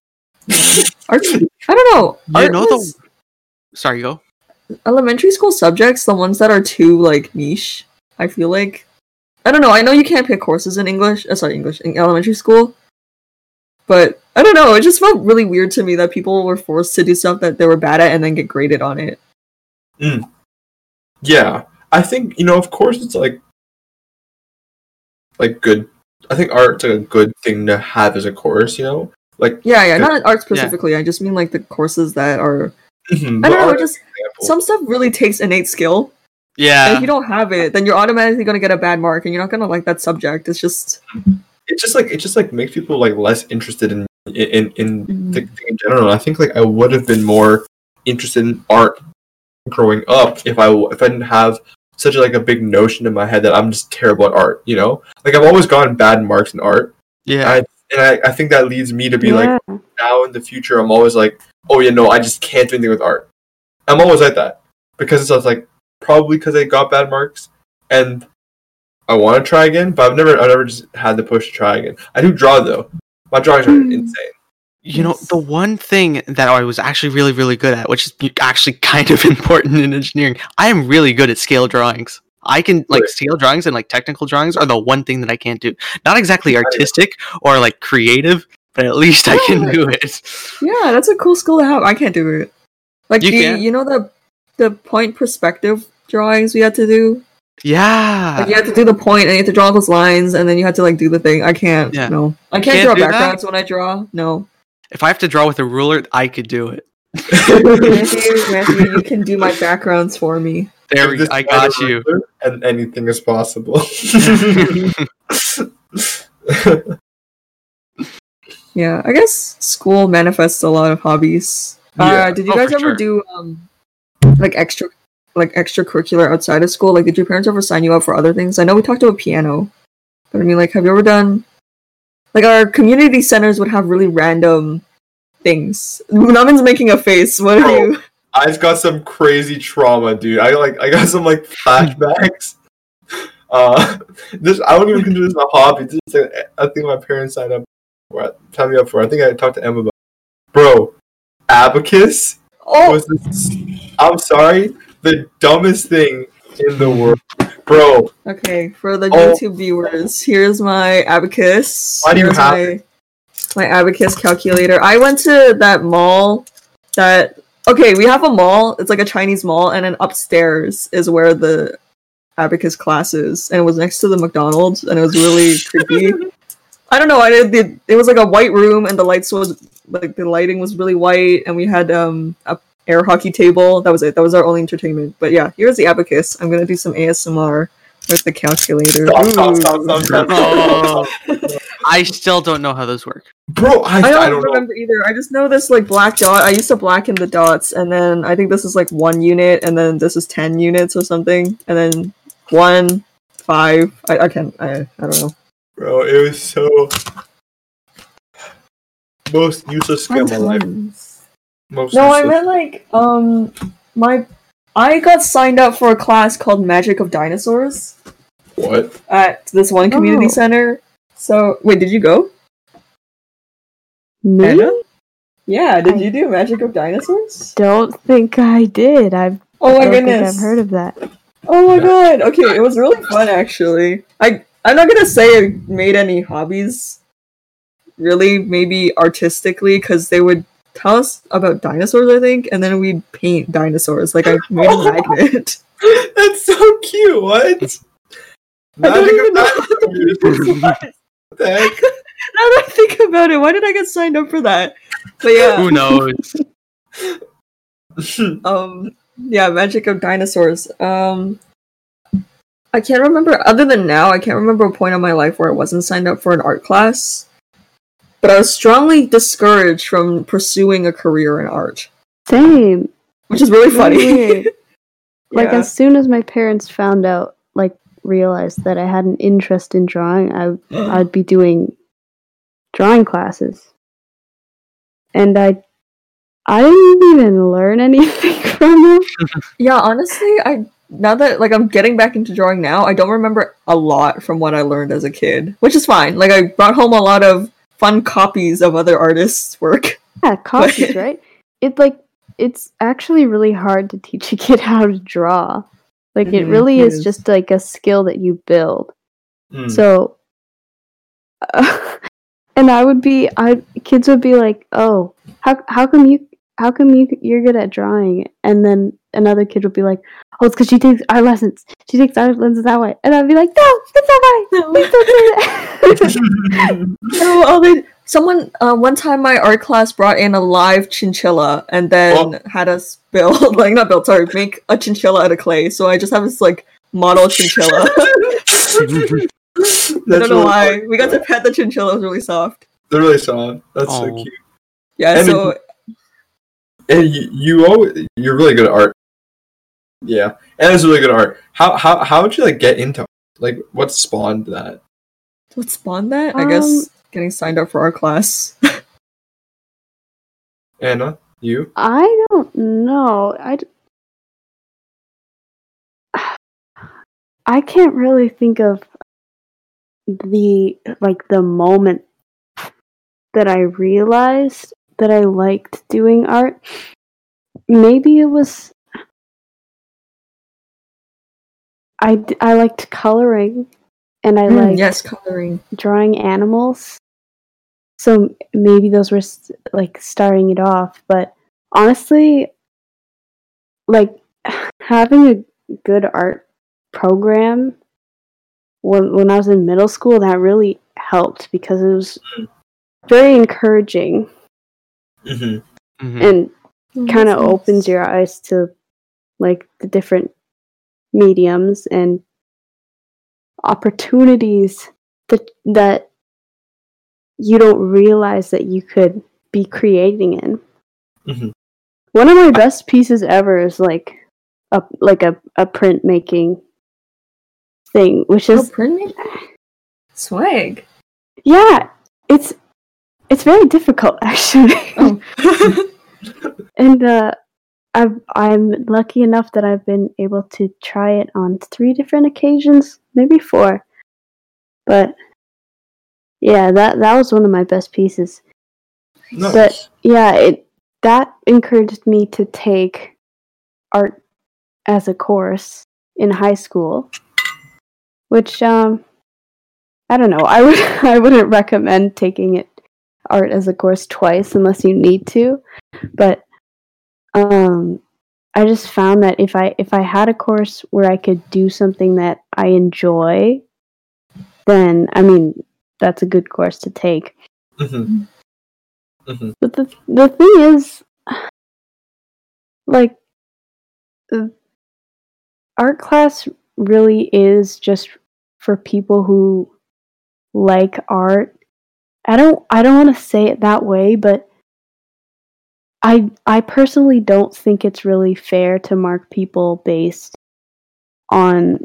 Art, I don't know. You Art know the- was- sorry, go. elementary school subjects, the ones that are too like niche, I feel like. I don't know. I know you can't pick courses in English. Uh, sorry, English in elementary school. But I don't know. It just felt really weird to me that people were forced to do stuff that they were bad at and then get graded on it. Yeah. I think, you know, of course it's like like good I think art's like a good thing to have as a course, you know? Like Yeah, yeah. Good. Not art specifically. I just mean like the courses that are. Mhm, I don't know. art, Just example. some stuff really takes innate skill. And Yeah, if you don't have it, then you're automatically going to get a bad mark, and you're not going to like that subject. It's just. it just like it just like makes people like less interested in in in Mhm. the thing in general. I think like I would have been more interested in art growing up if I if I didn't have such like a big notion in my head that I'm just terrible at art. You know, like I've always gotten bad marks in art, yeah. I, and I, I think that leads me to be like now in the future I'm always like, oh yeah, no, I just can't do anything with art. I'm always like that because it's like probably because I got bad marks and I want to try again, but I've never I've never just had the push to try again. I do draw though. My drawings are Hmm. insane. You know, the one thing that I was actually really, really good at, which is actually kind of important in engineering, I am really good at scale drawings. I can like Really? scale drawings and like technical drawings are the one thing that I can't do. Not exactly artistic or like creative, but at least I can do it. Yeah, that's a cool skill to have. I can't do it. Like You the, you know the the point perspective drawings we had to do. Yeah. Like you had to do the point and you had to draw those lines and then you had to like do the thing. I can't. Yeah. No, I can't, can't draw do that? backgrounds when I draw. No, If I have to draw with a ruler, I could do it. Matthew, Matthew, you can do my backgrounds for me. There, we, this I got you. And anything is possible. Yeah, I guess school manifests a lot of hobbies. Yeah. Uh, did you Oh, guys ever sure. do um like extra like extracurricular outside of school? Like, did your parents ever sign you up for other things? I know we talked about piano, but I mean, like, have you ever done like our community centers would have really random things? Namin's making a face. What are Oh. you? I've got some crazy trauma, dude. I like I got some like flashbacks. uh, this I don't even consider this a hobby. This is a thing my parents signed up for, signed me up for. I think I talked to Emma about. Bro, abacus Oh, was this. I'm sorry, the dumbest thing in the world, bro. okay. For the Oh. YouTube viewers, here's my abacus. Why do you Here's have my, my abacus calculator? I went to that mall that okay, we have a mall. It's like a Chinese mall, and then upstairs is where the abacus class is, and it was next to the McDonald's, and it was really creepy. I don't know. I did. The, it was like a white room, and the lights was like the lighting was really white, and we had um a air hockey table. That was it. That was our only entertainment. But yeah, here's the abacus. I'm gonna do some ASMR with the calculator. Stop, stop, stop, stop, stop, Oh. stop. I still don't know how those work. Bro, I, I don't, I don't know. remember either. I just know this like black dot. I used to blacken the dots, and then I think this is like one unit, and then this is ten units or something, and then one, five. I, I can't. I, I don't know. Bro, it was so most useless skill in my life. Most No, I meant like um my. I got signed up for a class called Magic of Dinosaurs what? at this one community Oh. center. So wait, did you go? Me? Anna? Yeah, did I- you do Magic of Dinosaurs? Don't think I did. I've Oh my don't think goodness! I've heard of that. Oh my Yeah. god. Okay, it was really fun actually. I I'm not gonna say I made any hobbies really maybe artistically because they would tell us about dinosaurs, I think, and then we'd paint dinosaurs. Like I made a magnet. That's so cute. What? I don't Magic even of dinosaurs. what What the heck? now that I think about it, why did I get signed up for that? But yeah, Who knows? um yeah magic of dinosaurs um i can't remember other than now i can't remember a point in my life where i wasn't signed up for an art class but i was strongly discouraged from pursuing a career in art Same. which is really funny. Like as soon as my parents found out, like realized that I had an interest in drawing, I I'd be doing drawing classes. And I I didn't even learn anything from them. yeah honestly i now that like i'm getting back into drawing now i don't remember a lot from what i learned as a kid which is fine like i brought home a lot of fun copies of other artists work Yeah, copies, right? It like it's actually really hard to teach a kid how to draw. Like it Mhm, really it is, is. just like a skill that you build. Mm. So, and I would be, I kids would be like, "Oh, how how come you how come you you're good at drawing?" And then another kid would be like, "Oh, it's because she takes art lessons. She takes art lessons that way." And I'd be like, "No, that's not right. Please don't do that." No, oh, they, someone uh, one time my art class brought in a live chinchilla and then Oh. had us build like not build sorry make a chinchilla out of clay. So I just have this like model chinchilla. I don't know really why. funny. We got to pet the chinchilla. It was really soft. They're really soft. That's so Oh. cute. Yeah. And so And you, you always, you're really good at art. Yeah, and it's really good art. How how how would you like get into like what spawned that? what spawned that? I Um, guess getting signed up for our class. Anna, you? I don't know. I d- I can't really think of the like the moment that I realized that I liked doing art. Maybe it was I d- I liked coloring and I Mm, liked yes, coloring. drawing animals. So maybe those were s- like starting it off, but honestly, like having a good art program when when I was in middle school, that really helped because it was very encouraging Mm-hmm. Mhm. and Oh, kind of that's nice. opens your eyes to like the different mediums and opportunities that that you don't realize that you could be creating in. Mhm. One of my best pieces ever is like a like a, a print making thing, which Oh, is print swag. yeah, it's it's very difficult actually. Oh. and uh I've, I'm lucky enough that I've been able to try it on three different occasions, maybe four. But yeah, that that was one of my best pieces. Nice. But yeah, it that encouraged me to take art as a course in high school, which um I don't know. I would I wouldn't recommend taking it art as a course twice unless you need to, but um I just found that if I if I had a course where I could do something that I enjoy, then I mean that's a good course to take. Mhm. Mhm. But the the thing is, like, uh, art class really is just for people who like art. I don't I don't want to say it that way, but I I personally don't think it's really fair to mark people based on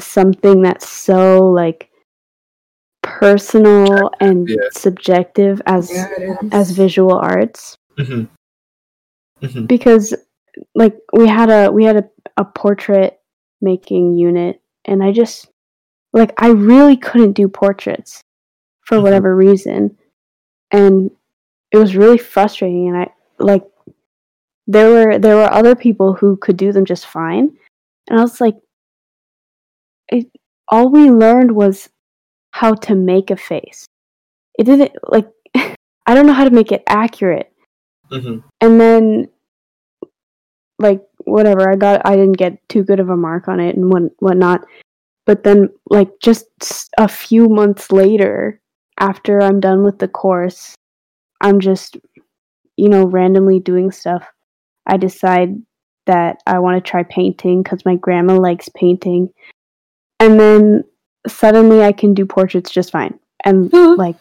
something that's so like personal and Yeah. subjective as Yeah, as visual arts Mhm. Mhm. because like we had a we had a, a portrait making unit and i just like i really couldn't do portraits for Mhm. whatever reason and it was really frustrating and i like there were there were other people who could do them just fine. And i was like it all we learned was how to make a face. It didn't like i don't know how to make it accurate. Mhm. and then like whatever i got i didn't get too good of a mark on it and what whatnot. But then like just a few months later after i'm done with the course i'm just you know randomly doing stuff i decide that i want to try painting because my grandma likes painting and then suddenly i can do portraits just fine and Huh. like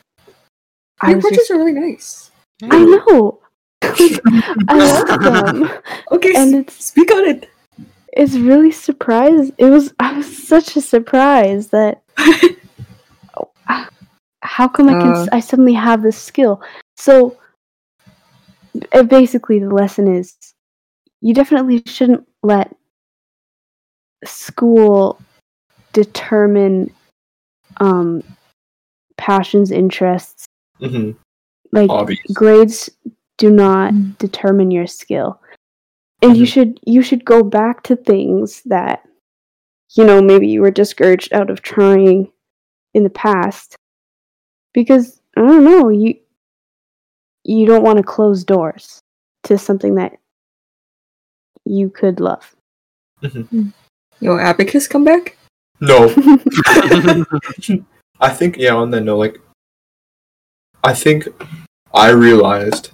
i Your was portraits just, are really nice. i know i love them Okay, and it's speak on it. it's really surprised it was i was such a surprise that how come i can Uh. I suddenly have this skill so basically the lesson is you definitely shouldn't let school determine um passions interests Mhm. like Hobbies. grades do not Mm. determine your skill and you Mhm. should you should go back to things that you know maybe you were discouraged out of trying in the past because i don't know you you don't want to close doors to something that you could love Yo, Abacus come back? No. I think yeah. On that note, like, I think I realized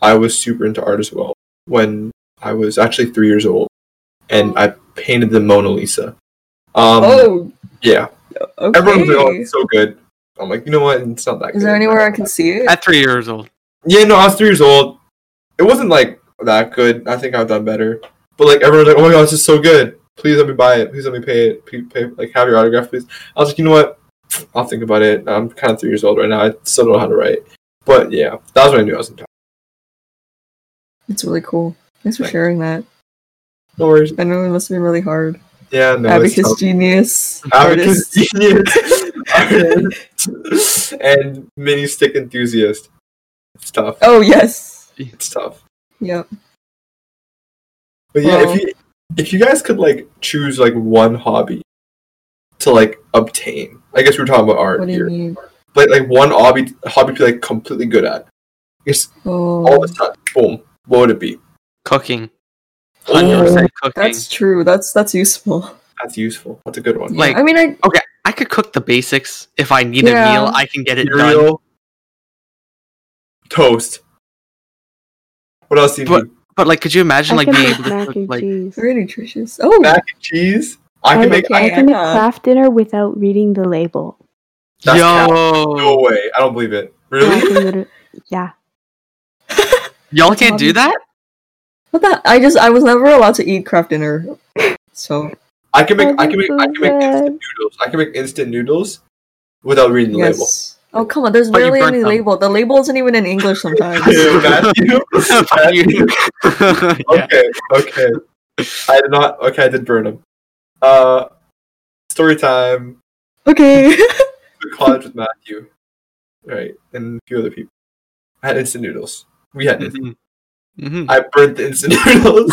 I was super into art as well when I was actually three years old, and I painted the Mona Lisa. Um, oh, yeah. okay. Everyone was like, "Oh, it's so good." I'm like, you know what? It's not that. Is good. there anywhere I can see it? At three years old. Yeah, no, I was three years old. It wasn't like that good. I think I've done better. But like everyone's like, "Oh my god, this is so good! Please let me buy it. Please let me pay it. Please pay, like have your autograph, please." I was like, you know what? I'll think about it. I'm kind of three years old right now. I still don't know how to write. But yeah, that was when I knew I was in time. It's really cool. Thanks for Thanks. sharing that. No worries. I know it must have been really hard. Yeah, no. Abacus genius. Abacus artist. genius. And mini stick enthusiast. It's tough. Oh yes. It's tough. Yep. But yeah, Well- if you if you guys could like choose like one hobby to like obtain, I guess we're talking about art What do you here. mean? But like one hobby hobby to be like completely good at. Just oh. all Oh, the time. Boom. What would it be? Cooking. Oh, 100% cooking. that's true. That's that's useful. That's useful. That's a good one. Like- I mean, I okay, I could cook the basics. If I need Yeah. a meal, I can get it done. Cereal, toast. What else do you But- need? But like, could you imagine I like can being make able to mac cook and like cheese. very nutritious. Oh, Mac and cheese. I I, can make. I okay. can make Anna. Kraft Dinner without reading the label. That's cap. Yo, No way. I don't believe it. Really? yeah. y'all can't do that. What the? I just I was never allowed to eat Kraft Dinner, so I can make I can make I can make instant noodles. I can make instant noodles without reading the label. Yes. Oh come on, there's But barely any them. label. The label isn't even in English sometimes. Matthew. Matthew. Okay, okay. I did not. Okay, I did burn them. Uh, story time. okay. The college with Matthew, right, and a few other people. I had instant noodles. We had. instant- Mhm. I burnt the instant noodles.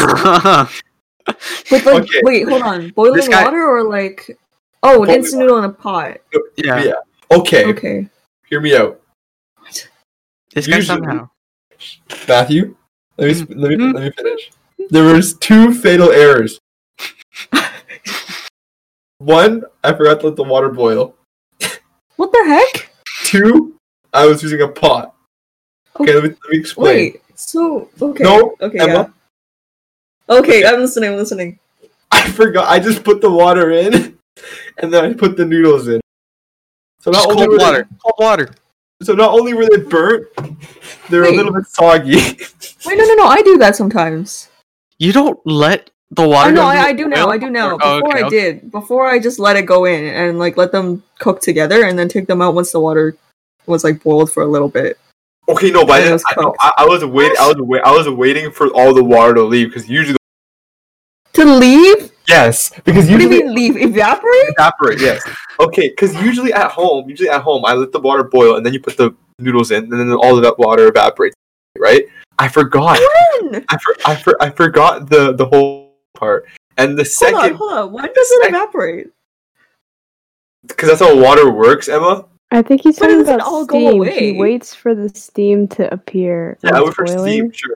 With like, Okay. wait, hold on. Boiling guy- water or like, oh, an Boiling instant noodle in a pot. yeah. Yeah. Okay, Okay. Hear me out, This guy Usually- somehow. Matthew. Let me sp- let me Mhm. let me finish. There was two fatal errors. One, I forgot to let the water boil. What the heck? Two, I was using a pot. Okay, let me, let me explain. Wait. So okay. No, Okay. Emma. Yeah. Okay, I'm listening. I'm listening. I forgot. I just put the water in, and then I put the noodles in. So not Just only cold were they- water. Cold water. so not only were they burnt, they were a little bit soggy. Wait, no, no, no. I do that sometimes. You don't let the water. Oh, I know. go I, I do now. I do now. Oh, Before okay, I okay. did. Before I just let it go in and like let them cook together and then take them out once the water was like boiled for a little bit. okay, no, but I, Yeah, it didn't- was I. I, I was waiting. I was wait. I was waiting for all the water to leave because usually, To leave? Yes, because What do usually you mean leave? Evaporate? evaporate. Yes. Okay, because usually at home, usually at home, I let the water boil and then you put the noodles in, and then all of that water evaporates. Right? I forgot. When? I, for, I, for, I forgot the the whole part. And the Hold on, second, hold on. When does it sec- evaporate? because that's how water works, Emma. I think he's But it talking doesn't about all go steam. away. He waits for the steam to appear. Yeah, I went it's for boiling. steam, sure.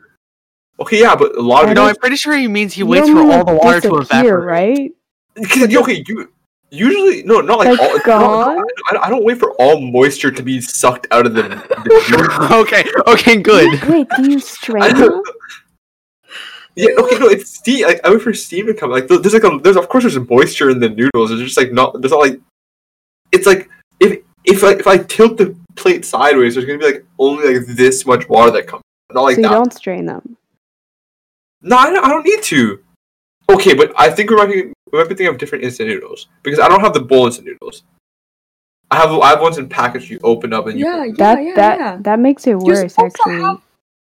Okay, yeah, but a lot of No, I'm pretty sure he means he waits for all the water to evaporate. right? Okay, you usually no, not like all. no, I, don't wait for all moisture to be sucked out of the. the okay, okay, good. Wait, do you strain them? yeah, okay, no, it's steam. Like I wait for steam to come. Like there's like a there's of course there's moisture in the noodles. It's just like not. There's not like. It's like if if I if I tilt the plate sideways, there's gonna be like only like this much water that comes. Not like so you that. don't strain them. No, I don't, I don't need to. Okay, but I think we might be we might be thinking of different instant noodles because I don't have the bowl instant noodles. I have I have ones in package you open up and you Yeah, yeah, That yeah, that yeah. that makes it You're worse, to actually. have-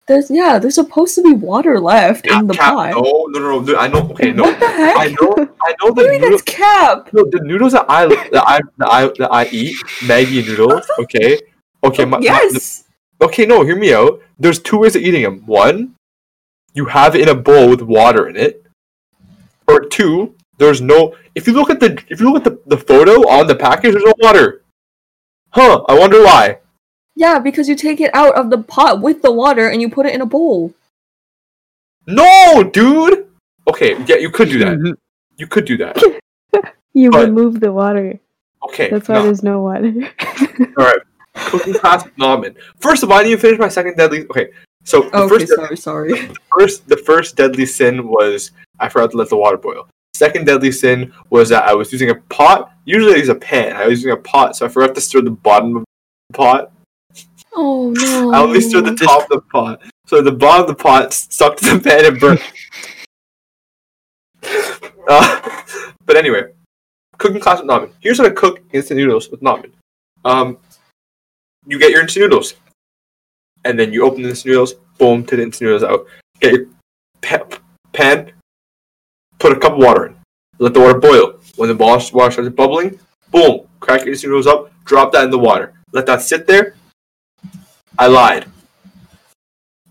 There's yeah, there's supposed to be water left in the Cap- pot. No, no, no, no. I know. Okay, no. What the heck? I know. I know the you mean noodles. that's cap? No, the noodles that I that I that I that I eat, Maggi noodles. Okay, okay. My, my- yes. okay, no. Hear me out. There's two ways of eating them. One, you have it in a bowl with water in it. Or two, there's no. If you look at the if you look at the, the photo on the package, there's no water. Huh? I wonder why. Yeah, because you take it out of the pot with the water and you put it in a bowl. No, dude. Okay, yeah, you could do that. You could do that. You But- remove the water. Okay. That's why no. there's no water. All right. Cooking class with Nauman. First of all, I didn't even finish my second deadly. Okay, so the Okay, first, sorry, sorry. first, the first deadly sin was I forgot to let the water boil. Second deadly sin was that I was using a pot. Usually, I use a pan. I was using a pot, so I forgot to stir the bottom of the pot. Oh no. I only stirred the top of the pot, so the bottom of the pot stuck to the pan and burnt. uh, but anyway, cooking class with Nauman. Here's how to cook instant noodles with Nauman. Um, you get your instant noodles, and then you open the instant noodles. Boom, take the instant noodles out. Get your pa- pan. Put a cup of water in. Let the water boil. When the water starts bubbling, boom, crack your instant noodles up. Drop that in the water. Let that sit there. I lied.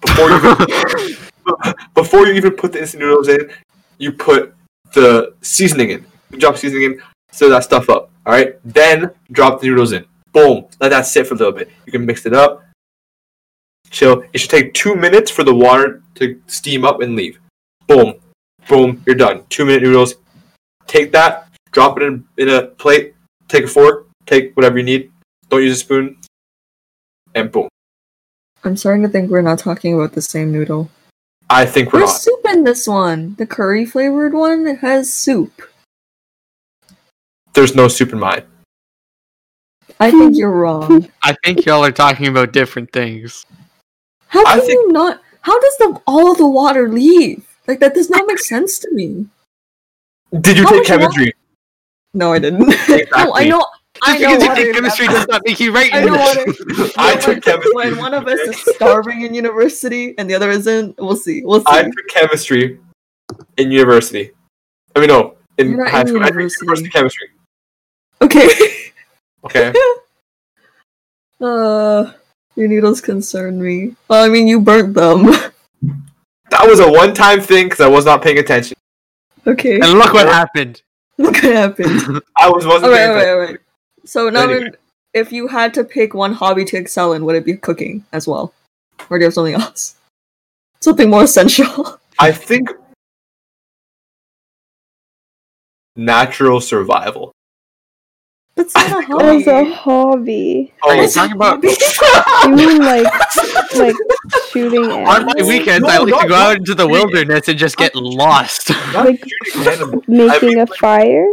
Before you even, before you even put the instant noodles in, you put the seasoning in. You drop seasoning in, stir that stuff up. All right. Then drop the noodles in. Boom. Let that sit for a little bit. You can mix it up. Chill. It should take two minutes for the water to steam up and leave. Boom. Boom. You're done. Two minute noodles. Take that. Drop it in, in a plate. Take a fork. Take whatever you need. Don't use a spoon. And boom. I'm starting to think we're not talking about the same noodle. I think we're There's not. soup in this one. The curry flavored one has soup. There's no soup in mine. I think you're wrong. I think y'all are talking about different things. How can think- you not? How does the all the water leave? Like that does not make sense to me. Did you How take chemistry? No, I didn't. no, I Exactly. know. I Just know because you water take chemistry does not make you right. I know water. I took chemistry. When one of us is starving in university and the other isn't, we'll see. We'll see. I took chemistry in university. I mean, no, in You're high in school. I took university. university chemistry. okay. Okay. uh, your needles concern me. Well, I mean, you burnt them. that was a one-time thing because I was not paying attention. okay. And look what happened. Look What could happen? I was wasn't Alright, paying alright, attention. alright. So now, Anyway. if you had to pick one hobby to excel in, would it be cooking as well, or do you have something else? Something more essential. I think natural survival. That's not a hobby. As hobby. a hobby. Are you Oh, talking about You mean like like shooting on my weekends? No, I like not- to go not out into the wilderness and just get lost. Like- shooting animals. Making mean, a like- fire?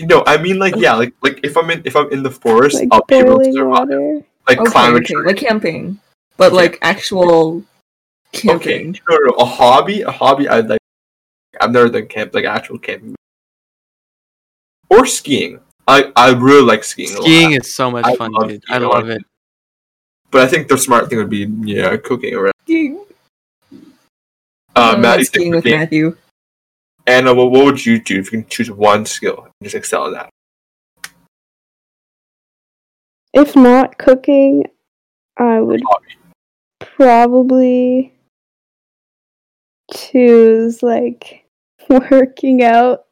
No, I mean like yeah, like like if I'm in if I'm in the forest, Like I'll be able to boiling survive. water? Like okay, climb a okay, like camping, but like actual camping. no, no, no, a hobby, a hobby. I'd like. I've never done camp, like actual camping, or skiing. I I really like skiing. a Skiing lot. is so much I fun, love dude. I love it. but I think the smart thing would be yeah, cooking. Around. Skiing. Uh, Maddie, skiing with cooking. Matthew. Anna, what, what would you do if you can choose one skill and just excel at that? If not cooking, I would Hobby. probably choose like working out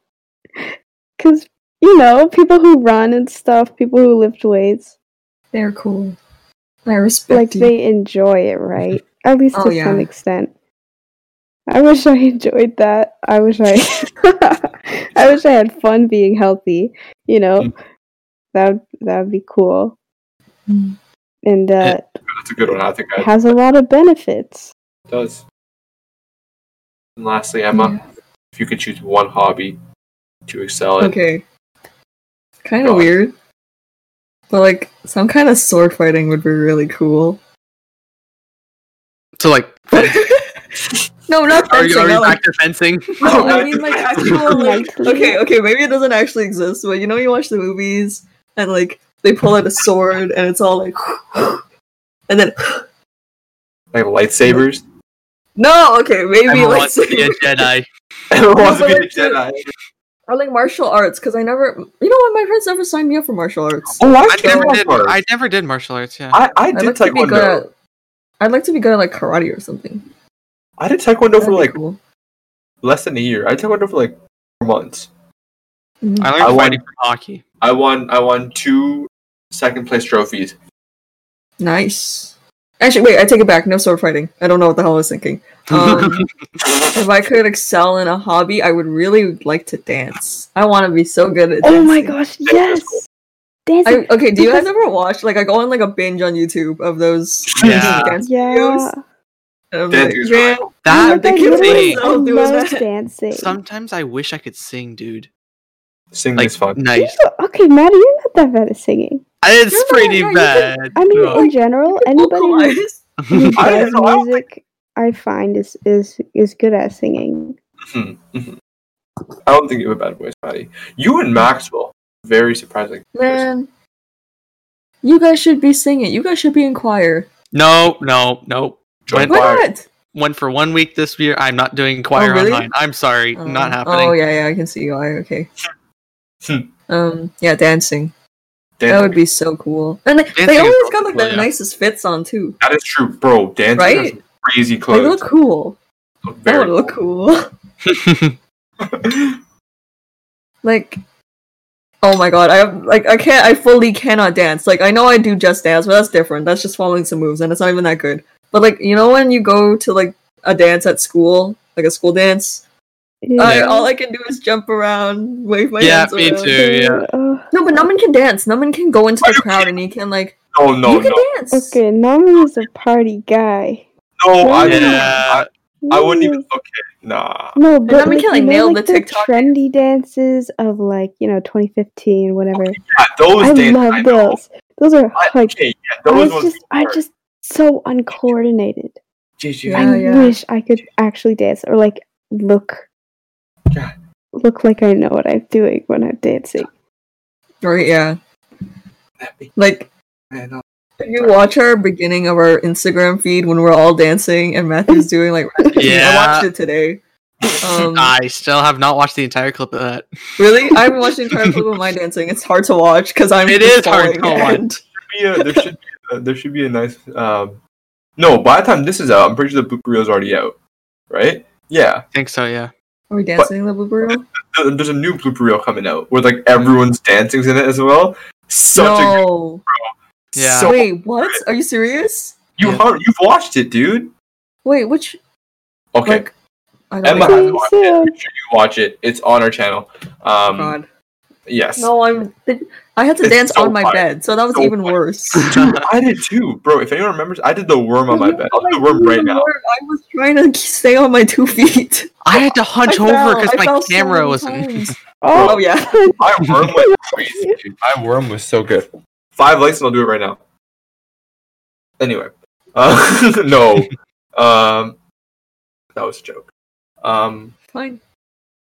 because you know people who run and stuff people who lift weights They're cool. I respect like you. they enjoy it right at least Oh, to some extent i wish i enjoyed that i wish i i wish i had fun being healthy you know Mm. that would that would be cool Mm. and uh That's a good one. I think I, has a lot of benefits it does. And lastly, Emma, if you could choose one hobby to excel in, Okay. Kind of weird. But like some kind of sword fighting would be really cool. So like, no, not are you, fencing. are you not like, to fencing? no, I mean like actual like okay, okay, maybe it doesn't actually exist, but you know you watch the movies and like they pull out a sword and it's all like and then like lightsabers. no, okay, maybe Emma like wants to be a Jedi. Emma wants to be a Jedi. Or like martial arts because I never, you know what, my friends never signed me up for martial arts. Oh, I, I did never martial did. arts. I never did martial arts. Yeah. I, I I'd did like to be good taekwondo. at. I'd like to be good at like karate or something. I did taekwondo That'd for like cool. less than a year. I did taekwondo for like four months. Mhm. I learned I won- fighting from hockey. I won. I won two second place trophies. Nice. Actually, wait, I take it back. No sword fighting. I don't know what the hell I was thinking. Um, if I could excel in a hobby, I would really like to dance. I want to be so good at oh my gosh yes cool. dancing I, okay, do you guys ever watch like I go on like a binge on YouTube of those Yeah. dance yeah videos? And I'm Dancing like, is really man, cool. that I'm I thing. love dancing. Sometimes I wish I could sing, dude. Singing Like is fun. nice. okay, Maddie, you're not that bad at singing. It's No, no, pretty yeah, you bad. I mean, No. in general, anybody who, vocalize. does I don't music, I find is is is good at singing. Mhm, mhm. I don't think you have a bad voice, Maddie. You and Maxwell, very surprising. Man, you guys should be singing. You guys should be in choir. no, no, no. Join Why Why choir. not? Went for one week this year. I'm not doing choir really? online. I'm sorry, Oh, not happening. Oh yeah, yeah, I can see why. Okay. Hmm. um, yeah, dancing. Dan- That would be so cool. And they, Dancing they always got like the yeah. nicest fits on too. that is true, bro. Dancing Right? has crazy They look cool. Look That very would look cool. like, oh my god, I like I can't. I fully cannot dance. Like I know I do just dance, but that's different. That's just following some moves, and it's not even that good. But like you know when you go to like a dance at school, like a school dance, I, all I can do is jump around, wave my Yeah, hands Yeah, me around. too. yeah. Oh, No, but Naman can dance. Naman can go into the crowd and he can like Oh no, you can no, dance. okay, Naman is a party guy. no! I, yeah. I wouldn't even. Okay, nah. No, but Naman like, can, like, nail like the the TikTok trendy dances of like you know 2015, whatever. Yeah, those I dances. love I know. those. Those are I, like okay, yeah, I those was just I just so uncoordinated. JJ, Yeah, I yeah. wish I could actually dance or like look Yeah. look like I know what I'm doing when I'm dancing. Right, yeah. Like Man, no. if you watch our beginning of our Instagram feed when we're all dancing and Matthew's doing like Yeah. I watched it today. Um, I still have not watched the entire clip of that. really, I haven't watched the entire clip of my dancing. It's hard to watch because I'm. It is hard to falling watch. and- be a, there should be a, there should be a nice um no by the time this is out i'm pretty sure the blooper reel's already out right yeah I think so, yeah. Are we dancing in the blooper reel? There's a new blooper reel coming out where like everyone's dancing's in it as well such a good no. Yeah. so Wait, what? Are you serious? you Yeah. har- you've watched it dude Wait, which okay like I don't Emma know. hasn't watched it Make sure you watch it it's on our channel um God. yes No, I'm. I had to It's dance so on my fire. bed, so that was So even fire. worse. Dude, i did too bro if anyone remembers i did the worm on my bed i'll do the worm right now I was trying to stay on my two feet. I had to hunch I over because my fell so camera wasn't. Oh, Oh yeah. my worm was crazy dude. my worm was so good five likes and i'll do it right now anyway uh, no um that was a joke um Fine.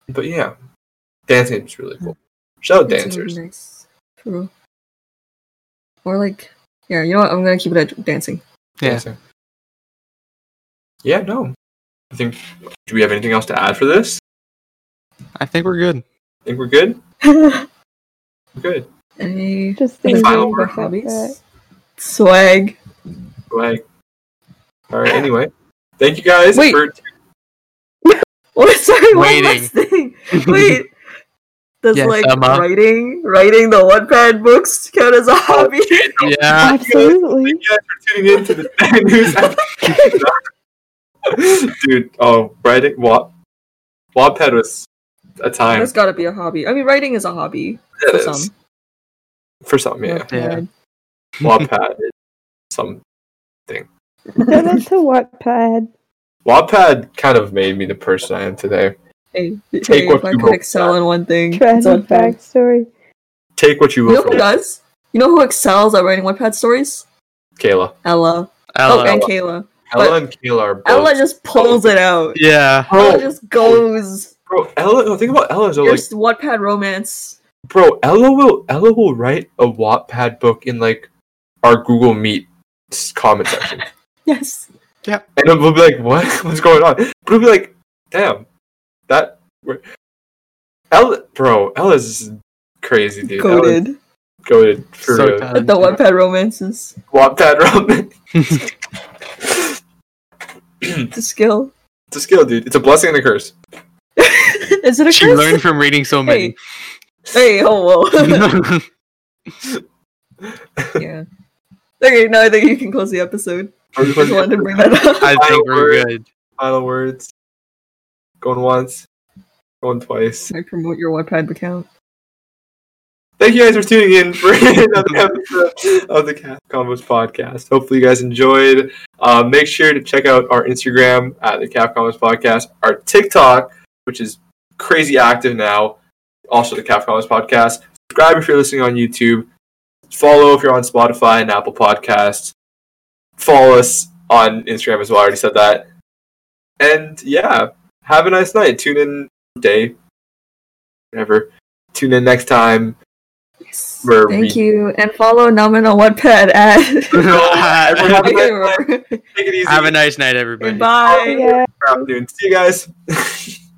But yeah, dancing is really cool. Shout out Dancing would be dancers. Nice. True. Or like, yeah, you know what? I'm gonna keep it at dancing. Yeah. Dancing. Yeah, no. I think. Do we have anything else to add for this? I think we're good. I think we're good. We're good. Any just Any any final enjoying of our the fact hobbies? that- Swag. All right. Anyway, thank you guys Wait. for. Oh, sorry. One Waiting. last thing. Wait. Does Yes, like Emma? writing, writing the Wattpad books count as a oh, hobby? Yeah. Absolutely. Thank you guys for tuning in to the news. Dude, oh, writing what? Wattpad was a time. That's gotta be a hobby. I mean, writing is a hobby It for is. some. For some, yeah. Wattpad. Wattpad is some Shout out to Wattpad. Wattpad kind of made me the person I am today. Hey, Take hey, what if I you could excel down. in one thing, it's Tragic Wattpad. backstory. Take what you You know will who from does? You know who excels at writing Wattpad stories? Kayla. Ella. Ella. Oh, and Kayla. Ella But and Kayla are both. Ella just pulls it out. yeah. Ella just goes. bro, Ella. No, think about Ella. So Your like, Wattpad romance. bro, Ella will Ella will write a Wattpad book in like our Google Meet comment section, Yes. Yeah. And we'll be like, "What? What's going on?" But we'll be like, "Damn, that." we're- Ella, bro, Ella's crazy, dude. Ella's Goaded. goated for So real. talented. The Wattpad romances. Wattpad Roman. It's a skill. It's a skill, dude. It's a blessing and a curse. Is it a She curse? learned from reading so many. Hey, oh whoa. yeah. Okay, now I think you can close the episode. Just wanted to bring that up. I think we're good. Final words. Going once. Going twice. I promote your Wattpad account. Thank you guys for tuning in for another episode of the CAF Combos podcast. Hopefully, you guys enjoyed. Uh, make sure to check out our Instagram at the CAF Combos podcast, our TikTok, which is crazy active now. Also, the CAF Combos podcast. Subscribe if you're listening on YouTube. Follow if you're on Spotify and Apple Podcasts. Follow us on Instagram as well. I already said that. And yeah, have a nice night. Tune in day, whatever. Tune in next time. Yes. Thank we- you. And follow Naman on Wattpad at. Have a nice night. Take it easy. Have a nice night, everybody. Bye. Yeah. Good afternoon. See you guys.